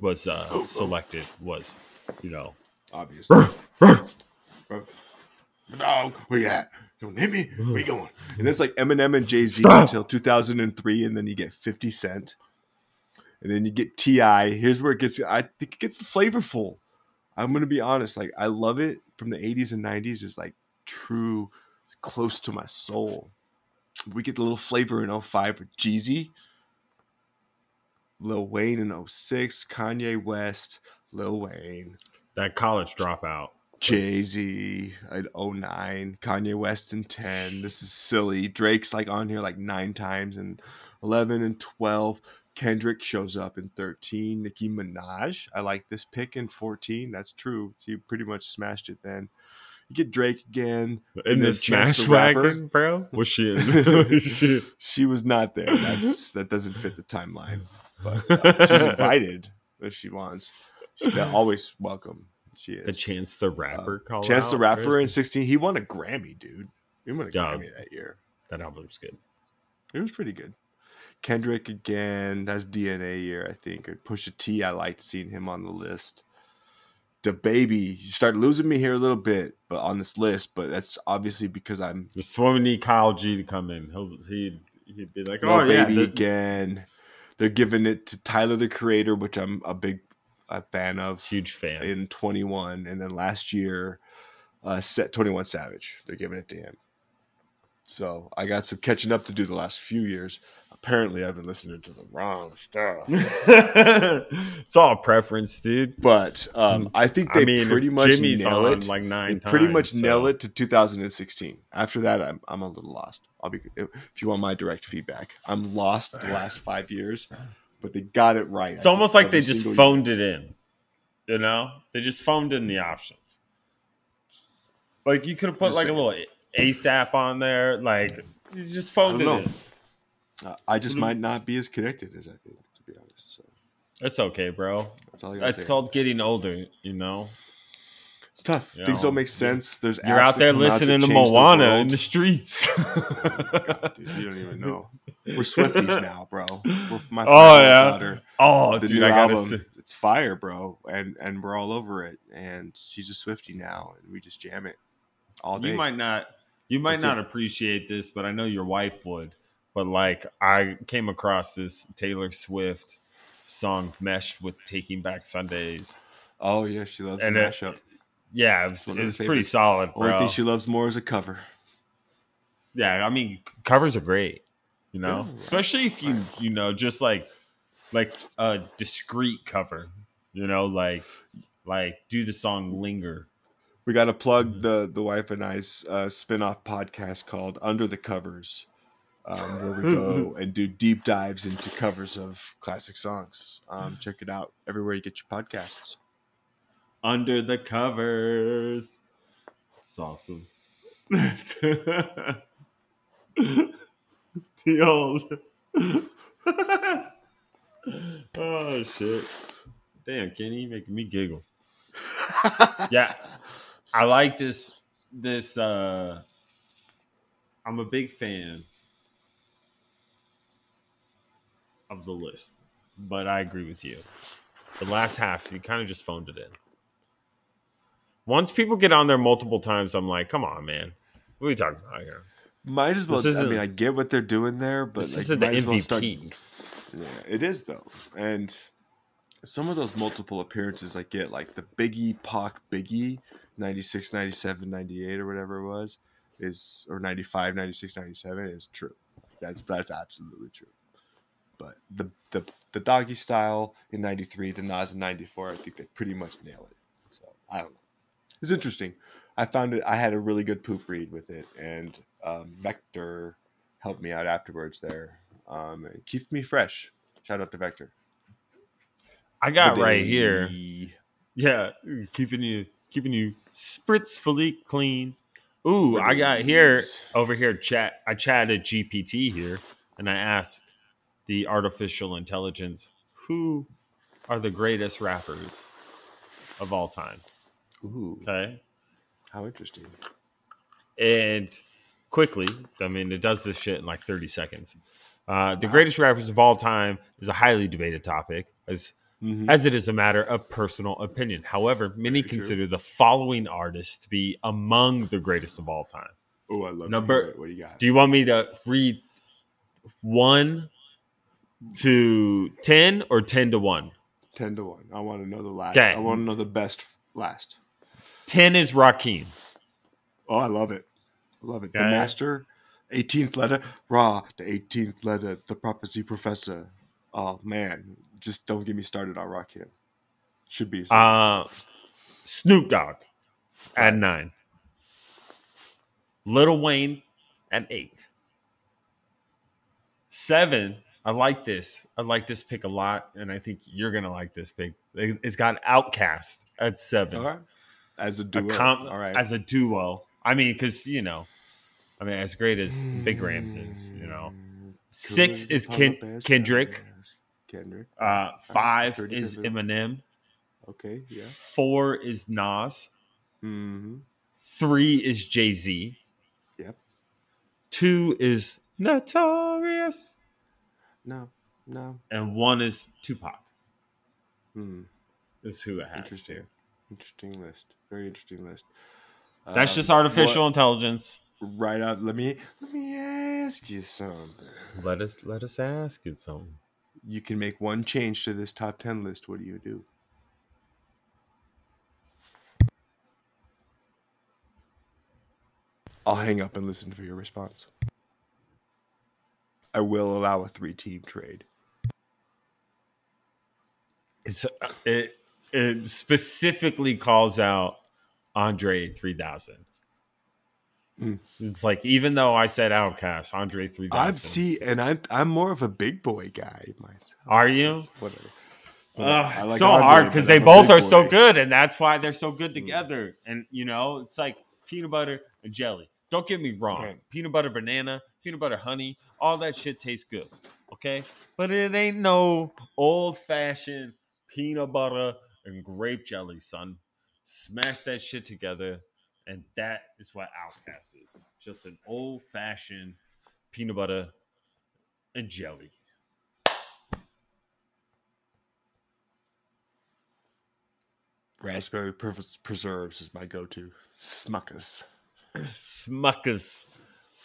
was uh, selected was, you know, obviously. No, where you at? Don't hit me. Where you going? And it's like Eminem and Jay Z until 2003, and then you get 50 Cent, and then you get Ti. Here's where it gets. I think it gets flavorful. I'm gonna be honest. Like I love it from the 80s and 90s. Is like true, close to my soul. We get the little flavor in 05 with Jeezy, Lil Wayne in 06, Kanye West, Lil Wayne. that college dropout. Jay Z at 09, Kanye West in 10. This is silly. Drake's like on here like nine times and 11 and 12. Kendrick shows up in 13. Nicki Minaj. I like this pick in 14. That's true. She pretty much smashed it then. You get Drake again. In And the Smash the. Wagon, bro. Was she in? she- She was not there. That's that doesn't fit the timeline. But uh, she's invited if she wants. She's always welcome. She is. the Chance the Rapper call Uh, Chance the Rapper in 16. He won a Grammy, dude. He won a Yeah. Grammy that year. That album's good. It was pretty good. Kendrick again. That's DNA year, I think. Or Pusha T. I liked seeing him on the list. The baby. You start losing me here a little bit, but on this list. But that's obviously because I'm when we need Kyle G to come in, he'll he'd he'd be like, "Oh yeah, baby the- again. They're giving it to Tyler the Creator, which I'm a big uh, fan of. huge fan." in 21 and then last year uh set 21 savage they're giving it to him. So i got some catching up to do the last few years. Apparently i've been listening to the wrong stuff. It's all preference, dude. but um i think they I mean, pretty much Jimmy's nail it. like nine they pretty much so- nail it to 2016 after that i'm, I'm a little lost. I'll be if you want my direct feedback i'm lost the last five years but they got it right It's almost like they just single year. phoned it in. You know, they just phoned in the options. Like you could have put Just like a little ASAP on there. Like you just phoned I it don't in. Uh, i just might not be as connected as i think to be honest so It's okay, bro. that's all i say. called getting older. You know, It's tough. You Things know, don't make sense. There's you're out there come that listening to change the Moana in the streets. God, dude, you don't even know. We're Swifties now, bro. We're my Oh, yeah. daughter. oh, The dude, I gotta album, say, it's fire, bro, and and we're all over it. And she's a Swifty now, and we just jam it all day. you might not you might That's not it. appreciate this but i know your wife would but like i came across this taylor swift song meshed with taking back sundays oh yeah, she loves And the it- mashup. yeah it was, One of it pretty favorites. solid Only bro thing she loves more is a cover. yeah i mean covers are great you know right, especially if you you know just like like a discreet cover you know like like do the song linger We got to plug the the wife and I's uh, spin-off podcast called Under the Covers, um, where we go and do deep dives into covers of classic songs. Um, check it out everywhere you get your podcasts. under the covers. It's awesome. the old. oh shit! Damn, Kenny, making me giggle. Yeah, I like this. This uh, I'm a big fan of the list, but I agree with you. The last half, you kind of just phoned it in. Once people get on there multiple times, I'm like, come on, man. What are you talking about here? Might as well. I mean, I get what they're doing there, but This like, isn't the as well start- MVP. Yeah, it is though, and some of those multiple appearances I get, like the Biggie Pac Biggie, 96, 97, 98 or whatever it was, is or 95, 96, 97 is true. That's that's absolutely true. But the the the Doggystyle in 93, the Nas in 94, I think they pretty much nail it. So I don't know. It's interesting. I found it. I had a really good poop read with it, and um, Vector helped me out afterwards there. Um, it keeps me fresh. Shout out to Vector. I got Bidet. right here. Yeah, keeping you keeping you spritzfully clean. Ooh, I got here over here. Chat. I chatted GPT here, and I asked the artificial intelligence who are the greatest rappers of all time. Ooh, Okay, how interesting. and quickly, I mean, it does this shit in like thirty seconds. Uh, the greatest rappers of all time is a highly debated topic, as Mhm. as it is a matter of personal opinion. However, many Very true. consider the following artists to be among the greatest of all time. Oh, I love Number- What do you got? Do you want me to read one to 10 or 10 to 1? Ten to one. I want to know the last. Okay. I want to know the best last. 10 is Rakim. Oh, I love it. Love it. The master, 18th letter, raw, the 18th letter, the prophecy professor. Oh man, just don't get me started on Rakim. Should be. Uh, Snoop Dogg at 9. Lil Wayne at 8. 7. I like this. I like this pick a lot, and I think you're to like this pick. It's got OutKast at 7. All right. As a a duo. com- All right. as a duo. I mean, because you know, I mean, as great as Big Rams is, you know, six is Ken- Kendrick. Kendrick. uh, five is. Eminem, Okay. Yeah. four is Nas, Mm-hmm. three is Jay Z, Yep. two is Notorious, No. No. and one is Tupac. Hmm. Is who it has Interesting. here. Interesting list. Very interesting list. That's Um, just artificial what- intelligence. right up. Let me let me ask you something. Let us let us ask you something. You can make one change to this top ten list. What do you do? I'll hang up and listen for your response. I will allow a three-team trade. It's uh, it it specifically calls out Andre 3000. Hmm. It's like even though I said OutKast, Andre 3000. I see, and I'm I'm more of a Big Boi guy myself. Are you? Whatever. Ugh, I like so Andre, hard because I'm they both big are so good, and that's why they're so good Mm. together. And you know, it's like peanut butter and jelly. Don't get me wrong, Right. peanut butter banana, peanut butter honey, all that shit tastes good. Okay, but it ain't no old fashioned peanut butter and grape jelly, son. Smash that shit together, and that is what OutKast is. Just an old fashioned peanut butter and jelly. Raspberry preserves is my go-to. Smuckers. Smuckers.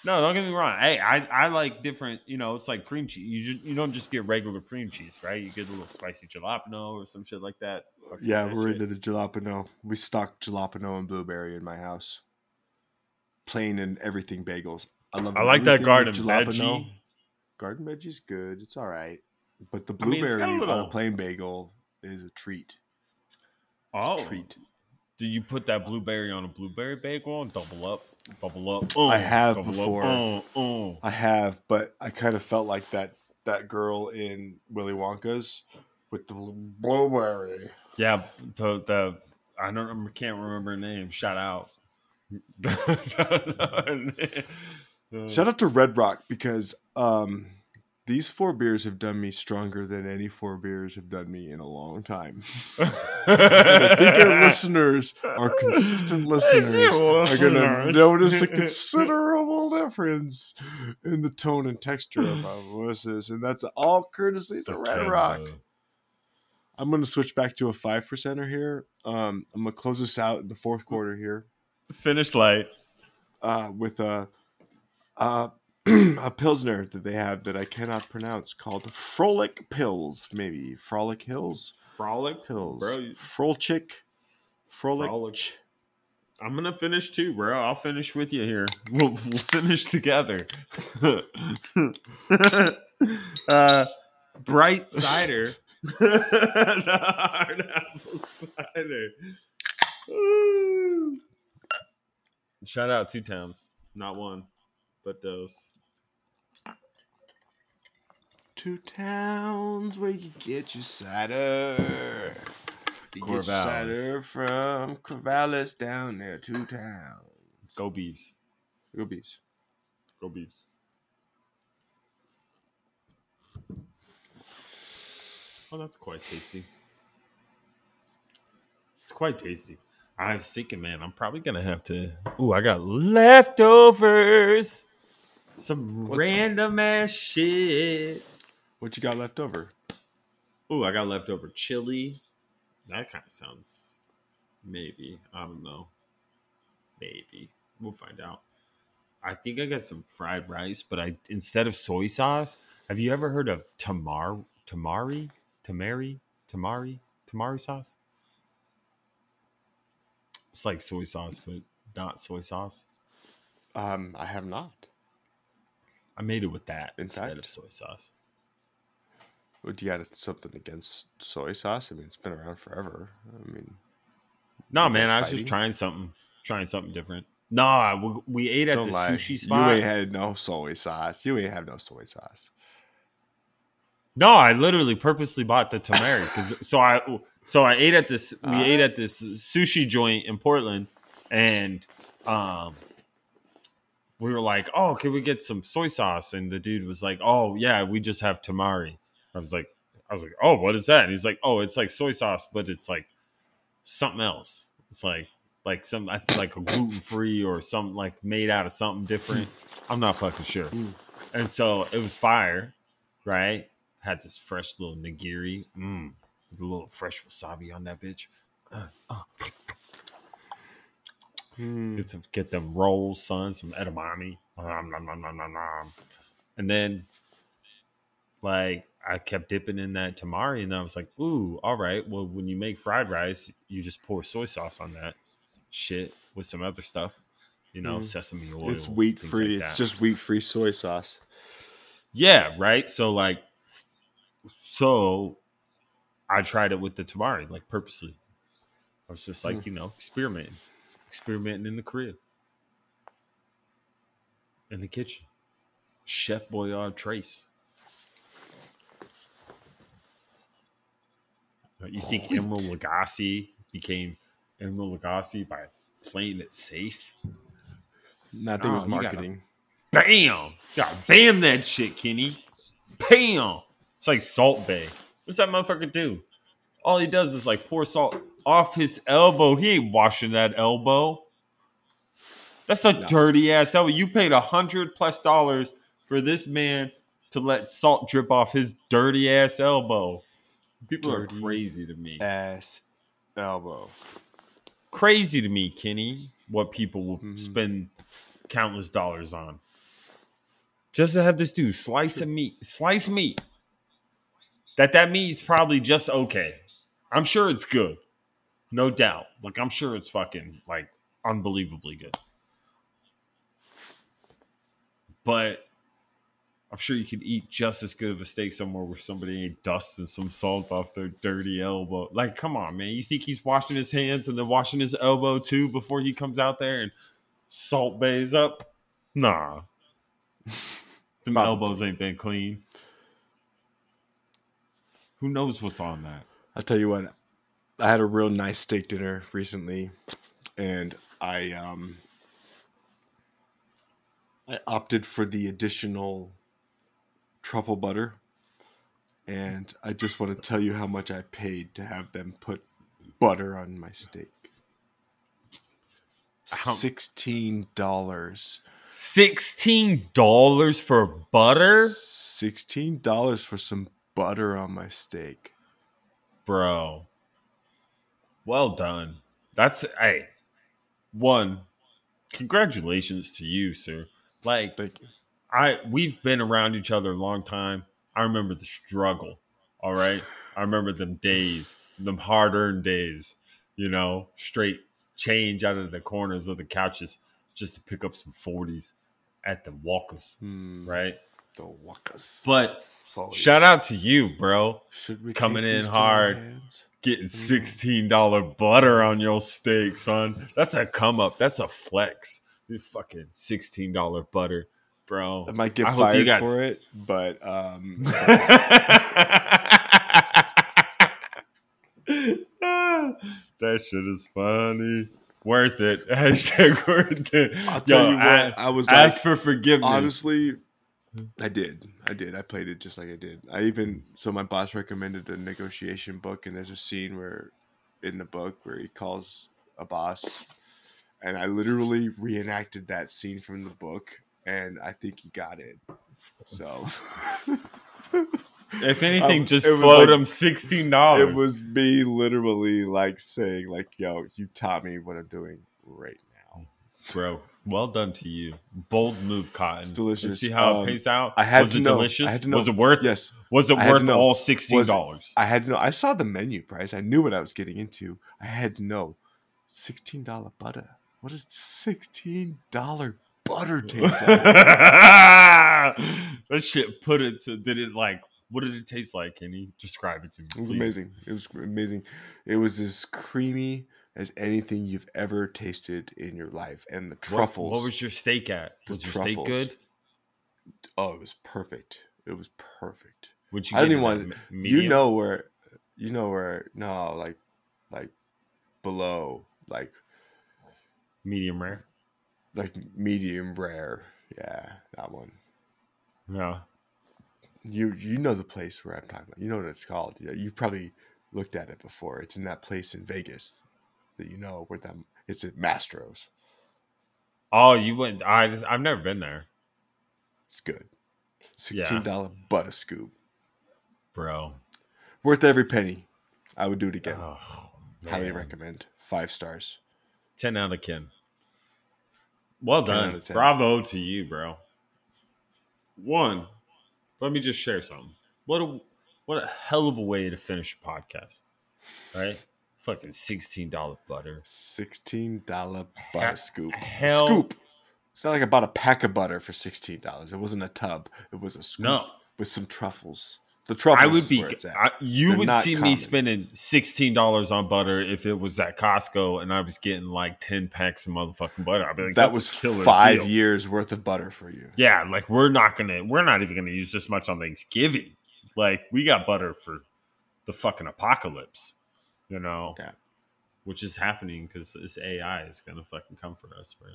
No, don't get me wrong. Hey, I, I like different. You know, it's like cream cheese. You just, you don't just get regular cream cheese, right? You get a little spicy jalapeno or some shit like that. Fucking Yeah, we're shit. into the jalapeno. We stock jalapeno and blueberry in my house. Plain and everything bagels. I love. I like that garden with veggie. Garden veggie's good. It's all right, but the I mean, a blueberry on little- a plain bagel is a treat. Oh, treat. Do you put that blueberry on a blueberry bagel and double up, bubble up? I have before. Up, uh, uh. I have, but I kind of felt like that that girl in Willy Wonka's with the blueberry. Yeah, the the I don't remember, can't remember her name. Shout out. Shout out to Red Rock because um, these four beers have done me stronger than any four beers have done me in a long time. I think our listeners, our consistent listeners, are going to notice a considerable difference in the tone and texture of our voices, and that's all courtesy of the Red Rock. I'm going to switch back to a five percenter here. Um, I'm going to close this out in the fourth quarter here Finish light. uh, with a uh, a pilsner that they have that I cannot pronounce called Frolic Pills, maybe Frolic Hills Frolic Pills, Bro, you- Frolchick, Frolic. Frolic. I'm gonna finish too, bro. I'll finish with you here. We'll, we'll finish together. uh, bright cider. the hard apple cider. Shout out two towns, not one, but those. Two towns where you get your cider. You get your cider from Corvallis down there. Two towns. Go Beavs. Go Beavs. Go Beavs. Oh, that's quite tasty. It's quite tasty. I was thinking, man, I'm probably gonna have to. Ooh, I got leftovers. Some What's- random ass shit. What you got left over? Oh, I got leftover chili. That kind of sounds. Maybe I don't know. Maybe we'll find out. I think I got some fried rice, but I instead of soy sauce. Have you ever heard of tamar tamari tamari tamari tamari sauce? It's like soy sauce, but not soy sauce. Um, I have not. I made it with that In instead fact? of soy sauce. Would you got something against soy sauce? I mean, it's been around forever. I mean, No, man, I was just trying something, trying something different. No, we, we ate at don't the lie. sushi spot. You ain't had no soy sauce. You ain't have no soy sauce. No, I literally purposely bought the tamari because so I so I ate at this we Ah. ate at this sushi joint in Portland and um we were like, "Oh, can we get some soy sauce?" And the dude was like, "Oh, yeah, we just have tamari." I was like I was like, "Oh, what is that?" And he's like, "Oh, it's like soy sauce, but it's like something else. It's like like some I think like a gluten-free or something like made out of something different. I'm not fucking sure." Mm. And so it was fire, right? Had this fresh little nigiri, mm, with a little fresh wasabi on that bitch. Uh, uh, Hmm. get some, get them rolls, son, some edamame, nom, nom, nom. and then like I kept dipping in that tamari, and I was like, "Ooh, all right. Well, when you make fried rice, you just pour soy sauce on that shit with some other stuff, you know, Mm. sesame oil. It's wheat free. like it's just wheat free soy sauce. Yeah, right. So like, so I tried it with the tamari, like purposely. I was just like, Hmm. you know, experimenting, experimenting in the crib, in the kitchen. Chef Boyard Trace. You think Wheat. Emeril Lagasse became Emeril Lagasse by playing it safe? No, I think it was gotta- marketing. Bam! God, bam that shit, Kenny. Bam! It's like Salt Bae. What's that motherfucker do? All he does is like pour salt off his elbow. He ain't washing that elbow. That's a No. dirty ass elbow. You paid a hundred plus dollars for this man to let salt drip off his dirty ass elbow. People are crazy to me. Ass elbow. crazy to me, Kenny, what people will Mhm. spend countless dollars on. Just to have this dude slice of meat, slice meat. That that meat's probably just okay. I'm sure it's good. No doubt. Like I'm sure it's fucking like unbelievably good. But I'm sure you could eat just as good of a steak somewhere where somebody ain't dusting some salt off their dirty elbow. Like, come on, man. You think he's washing his hands and then washing his elbow too before he comes out there and salt bays up? Nah. Probably. elbows ain't been clean. Who knows what's on that? I'll tell you what. I had a real nice steak dinner recently, and I um I opted for the additional truffle butter, and I just want to tell you how much I paid to have them put butter on my steak. Um, Sixteen dollars. Sixteen dollars for butter, Sixteen dollars for some butter on my steak. bro. Well done. That's hey. One, congratulations to you, sir. Like Thank you. I we've been around each other a long time. I remember the struggle. All right. I remember them days, them hard earned days, you know, straight change out of the corners of the couches just to pick up some 40s at the walkers, Hmm, right? The Walkers. But Follies. shout out to you, bro. Should we coming in these to our hard. hands? Getting $16 butter on your steak, son. That's a come up. That's a flex. You fucking $16 butter, bro. I might get I fired got- for it, but um, that shit is funny. Worth it. Hashtag worth it. I'll tell Yo, you what, I- I was like, ask for forgiveness. honestly, I did. I did. I played it just like I did. I even so my boss recommended a negotiation book, and there's a scene where in the book where he calls a boss, and I literally reenacted that scene from the book, and I think he got it. So if anything, Um, just float like- him sixteen dollars. it was me literally like saying like, "Yo, you taught me what I'm doing right now." bro. Well done to you. Bold move, Cotton. It's delicious. Let's see how Um, it pays out. I had was to it know. delicious? I had to know. Was it worth? Yes, Was it I had to worth all sixteen dollars? I had to know. I saw the menu price. I knew what I was getting into. I had to know. Sixteen dollar butter. What is sixteen dollar butter taste like? that shit put it to did it like what did it taste like? Can you describe it to me? It was please? amazing. It was amazing. It was as creamy as anything you've ever tasted in your life. And the truffles. What, was your steak at? Was your truffles. steak good? oh, it was perfect. It was perfect. Would you I don't even want. at me- You know where? You know where? No, like, like below, like, medium rare. Like medium rare. Yeah, that one. Yeah. You you know the place where I'm talking about. You know what it's called. Yeah, you've probably looked at it before. It's in that place in Vegas that you know where them. It's at Mastro's. Oh, you went. I I've never been there, It's good. Yeah. Sixteen dollar butter scoop, bro. worth every penny. I would do it again. Oh, Highly recommend. Five stars. Ten out of ten. Well done. out of 10. Bravo to you, bro. One. Let me just share something. What a what a hell of a way to finish a podcast. Right? Fucking sixteen dollar butter. Sixteen dollar butter scoop. hell- Scoop. It's not like I bought a pack of butter for sixteen dollars. It wasn't a tub. It was a scoop No, with some truffles. The truffles. I would be. where it's at. I, you They're would see me spending sixteen dollars on butter if it was at Costco and I was getting like ten packs of motherfucking butter. I'd be like, that was five deal." years worth of butter for you. Yeah, like we're not gonna, we're not even gonna use this much on Thanksgiving. Like we got butter for the fucking apocalypse, you know. Yeah. Which is happening because this AI is gonna fucking come for us, bro.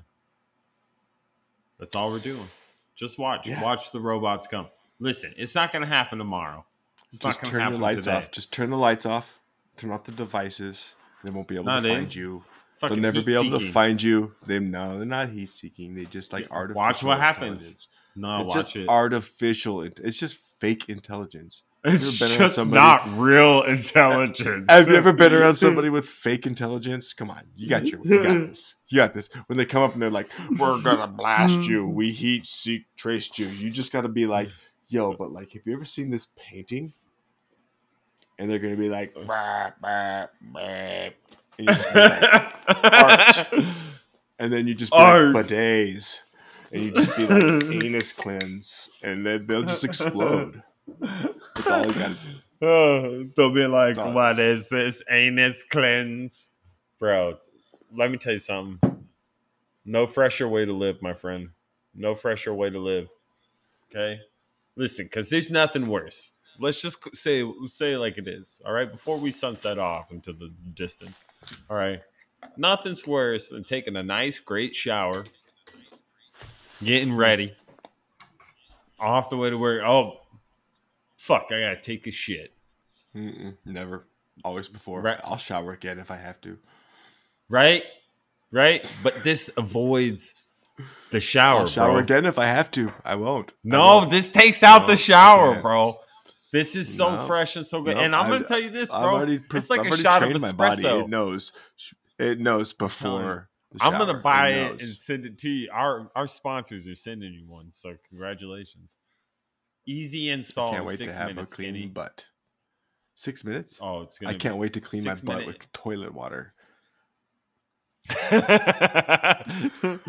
That's all we're doing. Just watch, Yeah. watch the robots come. Listen, it's not gonna happen tomorrow. It's Just turn your lights today. off. Just turn the lights off. Turn off the devices. They won't be able No, to find you. They'll never be able to find you. They no, they're not heat seeking. They just like Yeah, artificial. watch what happens. No, it's watch just it. artificial. It's just fake intelligence. it's just somebody- not real intelligence. Have you ever been around somebody with fake intelligence? Come on, you got your, you got this, you got this. When they come up and they're like, "We're gonna blast you. We heat seek traced you." You just got to be like, "Yo," but like, have you ever seen this painting? And they're gonna be like, uh. "Bah, bah, bah," and, you just be like- Art. and then you just be Art. like, "Bidets," and you just be like, "Anus cleanse," and then they'll just explode. That's all you gotta Oh, they'll be like, Dog. "What is this anus cleanse, bro?" Let me tell you something. No fresher way to live, my friend. No fresher way to live. Okay, listen, because there's nothing worse. Let's just say say like it is. All right, before we sunset off into the distance. All right, nothing's worse than taking a nice, great shower, getting ready, off the way to work. Oh, fuck, I gotta take a shit. Mm-mm, never. Always before. Right. I'll shower again if I have to. Right? Right? But this avoids the shower. I'll shower bro. again if I have to. I won't. I No, won't. this takes out No, the shower, bro. This is so No. fresh and so good. Nope, and I'm gonna tell you this, bro. already, it's like a shot of my body. espresso. It knows. It knows before. the I'm gonna buy it and send it to you. Our our sponsors are sending you one, so congratulations. Easy install. I Can't wait to have a clean Kenny. butt. Six minutes? Oh, it's gonna. I can't wait to clean my butt minute- with toilet water.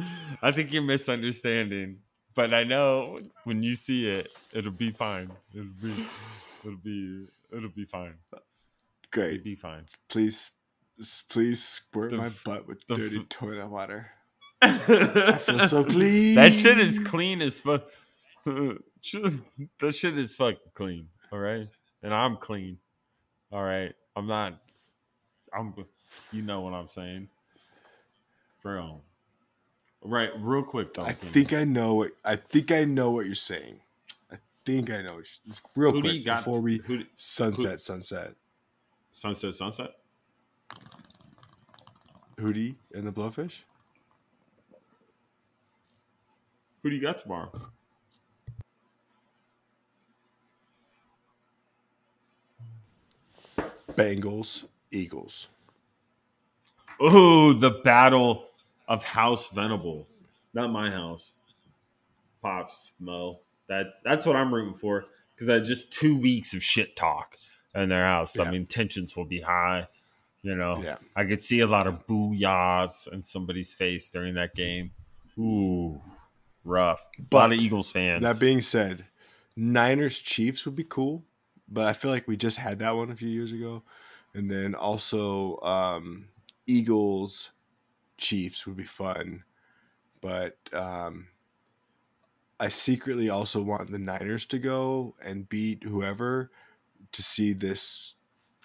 I think you're misunderstanding, but I know when you see it, it'll be fine. It'll be, it'll be, it'll be fine. Great, It'll be fine. Please, please squirt The my butt with dirty f- toilet water. I feel so clean. That shit is clean as fuck. that shit is fucking clean. All right, and I'm clean. All right, I'm not. I'm. You know what I'm saying, bro. Right, real quick though. I Kenny. think I know what I think I know what you're saying. I think I know. You're, real Who quick before we who, sunset, sunset. sunset, sunset. Hootie and the Blowfish. Who do you got tomorrow? Bengals, Eagles. Oh, the battle of House Venable. Not my house. Pops, Mo. That that's what I'm rooting for. Because that's just two weeks of shit talk in their house. Yeah. I mean, tensions will be high. You know, Yeah. I could see a lot of booyahs in somebody's face during that game. Ooh, rough. a lot But of Eagles fans. That being said, Niners Chiefs would be cool, but I feel like we just had that one a few years ago, and then also um, Eagles Chiefs would be fun, but um, I secretly also want the Niners to go and beat whoever to see this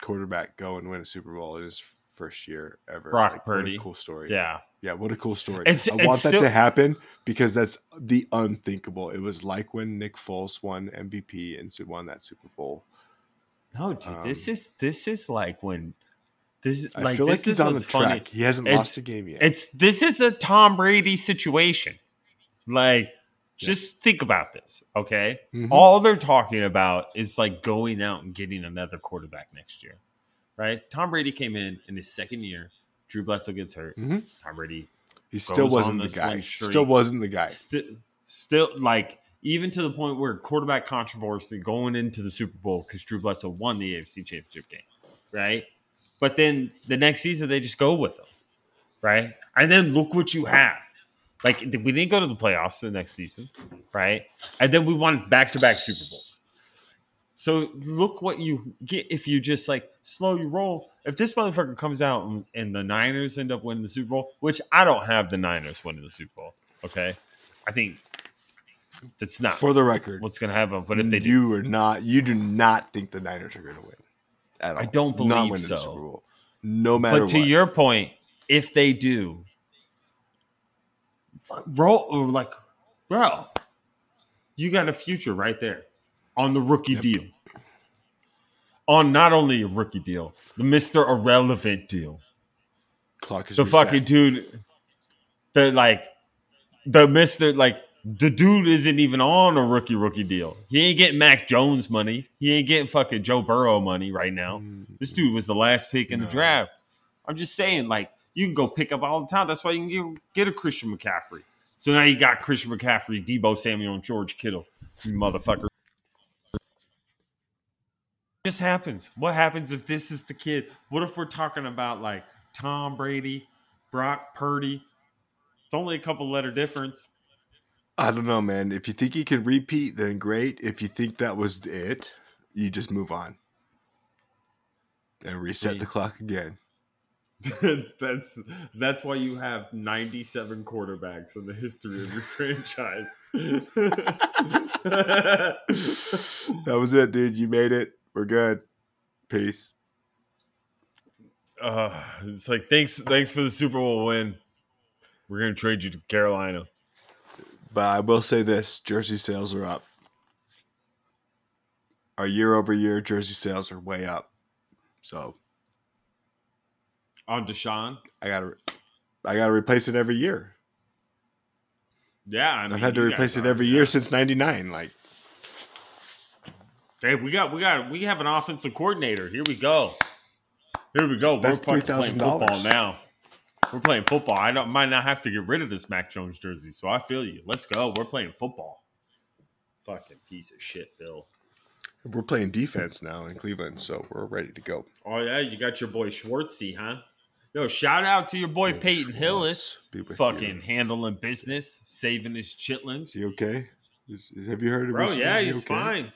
quarterback go and win a Super Bowl in his first year ever. Brock a Purdy. cool story. yeah. Yeah, what a cool story. It's- I it's want that to happen because that's the unthinkable. It was like when Nick Foles won MVP and won that Super Bowl. No, dude, this Um, is this is like when this I like feel like he's is on the funny. track. He hasn't It's- lost a game yet. It's this is a Tom Brady situation. Like, Yeah. just think about this, okay? Mhm. All they're talking about is like going out and getting another quarterback next year, right? Tom Brady came in in his second year. Drew Bledsoe gets hurt. Mhm. Tom Brady he still wasn't the guy. Still wasn't the guy. Still, still like even to the point where quarterback controversy going into the Super Bowl because Drew Bledsoe won the AFC Championship game, right? But then the next season they just go with him, right? And then look what you have. Like we didn't go to the playoffs the next season, right? And then we won back to back Super Bowls. So look what you get if you just like slow your roll. If this motherfucker comes out and, and the Niners end up winning the Super Bowl, which I don't have the Niners winning the Super Bowl, okay? I think that's not For the record, what's going to happen. But if they do, you are not. You do not think the Niners are going to win. At all. I don't believe so. The Super Bowl. No matter but to what. your point, if they do, roll uh, like, bro, you got a future right there on the rookie Yep. deal. On not only a rookie deal, the Mister Irrelevant deal, clock is the reset. fucking dude, the like, the Mister like the dude isn't even on a rookie rookie deal. He ain't getting Mac Jones money. He ain't getting fucking Joe Burrow money right now. Mm, This dude was the last pick in the draft. I'm just saying, like, you can go pick up all the time. That's why you can get, get a Christian McCaffrey. So now you got Christian McCaffrey, Deebo Samuel, and George Kittle, you motherfucker. Just happens. What happens if this is the kid? What if we're talking about like Tom Brady, Brock Purdy? It's only a couple letter difference. I don't know, man. If you think he could repeat, then great. If you think that was it, you just move on and reset See. the clock again. that's, that's that's why you have 97 quarterbacks in the history of your franchise. That was it, dude. You made it. We're good. Peace. uh, it's like thanks thanks for the Super Bowl win. We're gonna trade you to Carolina. But I will say this: jersey sales are up. our year over year jersey sales are way up. So On Deshaun. I gotta I gotta replace it every year. Yeah, I mean, I've had to replace it are, every yeah. year since '99. Like Hey, we got we got we have an offensive coordinator. Here we go. Here we go. That's We're playing $3,000. football now. We're playing football. I don't might not have to get rid of this Mac Jones jersey, so I feel you. Let's go. We're playing football. Fucking piece of shit, Bill. we're playing defense now in Cleveland, so we're ready to go. Oh yeah, you got your boy Schwartzy, huh? Yo, shout out to your boy Peyton Hillis, fucking you. handling business, saving his Is chitlins. he okay? Is- have you heard of Bro, his- yeah, he he's okay? fine.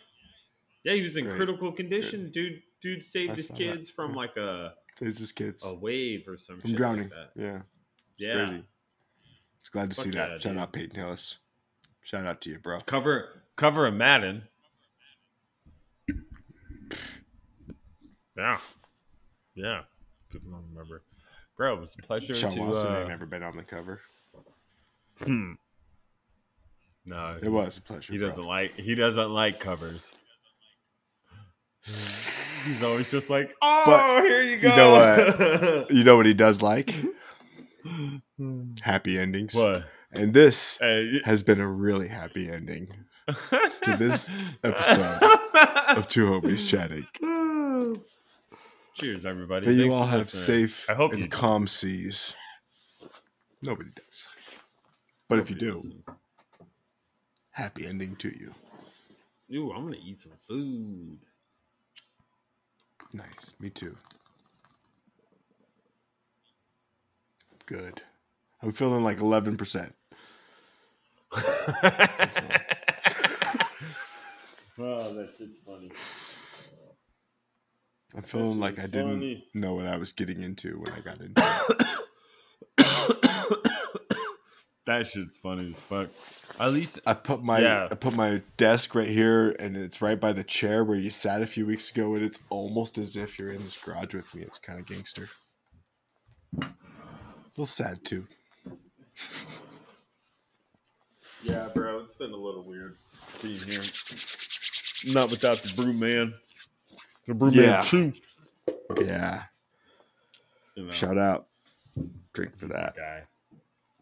Yeah, he was in Great. critical condition. Dude, dude saved I his saw that. kids from Yeah. like a, Saves his kids a wave or some from shit drowning. Like that. yeah, it's Yeah. crazy. Just glad to Fuck see that. Shout out Peyton Hillis. Shout out to you, bro. Cover cover a Madden. Yeah. Yeah. People don't remember. Bro, it was a pleasure Sean to Watson uh, ain't never been on the cover. hmm. No, It was a pleasure. he bro. doesn't like he doesn't like covers. He's always just like, oh, But here you go. you know what? You know what he does like? Happy endings. what? And this uh, Hey. has been a really happy ending to this episode of Two Homies Chatting. Cheers, everybody. May you all have listening. safe I hope and you do. calm seas. Nobody does. But if you do, listens. happy ending to you. Ooh, I'm gonna eat some food. Nice. Me too. Good. I'm feeling like 11%. oh, that shit's funny. I'm feeling like I shit's didn't know what I was getting into when I got into it. that shit's funny as fuck. At least I put my Yeah. I put my desk right here and it's right by the chair where you sat a few weeks ago and it's almost as if you're in this garage with me. It's kind of gangster. A little sad too. Yeah, bro, it's been a little weird being here. Not without the brew man. The brew Yeah. too. Yeah. You know, Shout out. Drink for he's that. guy.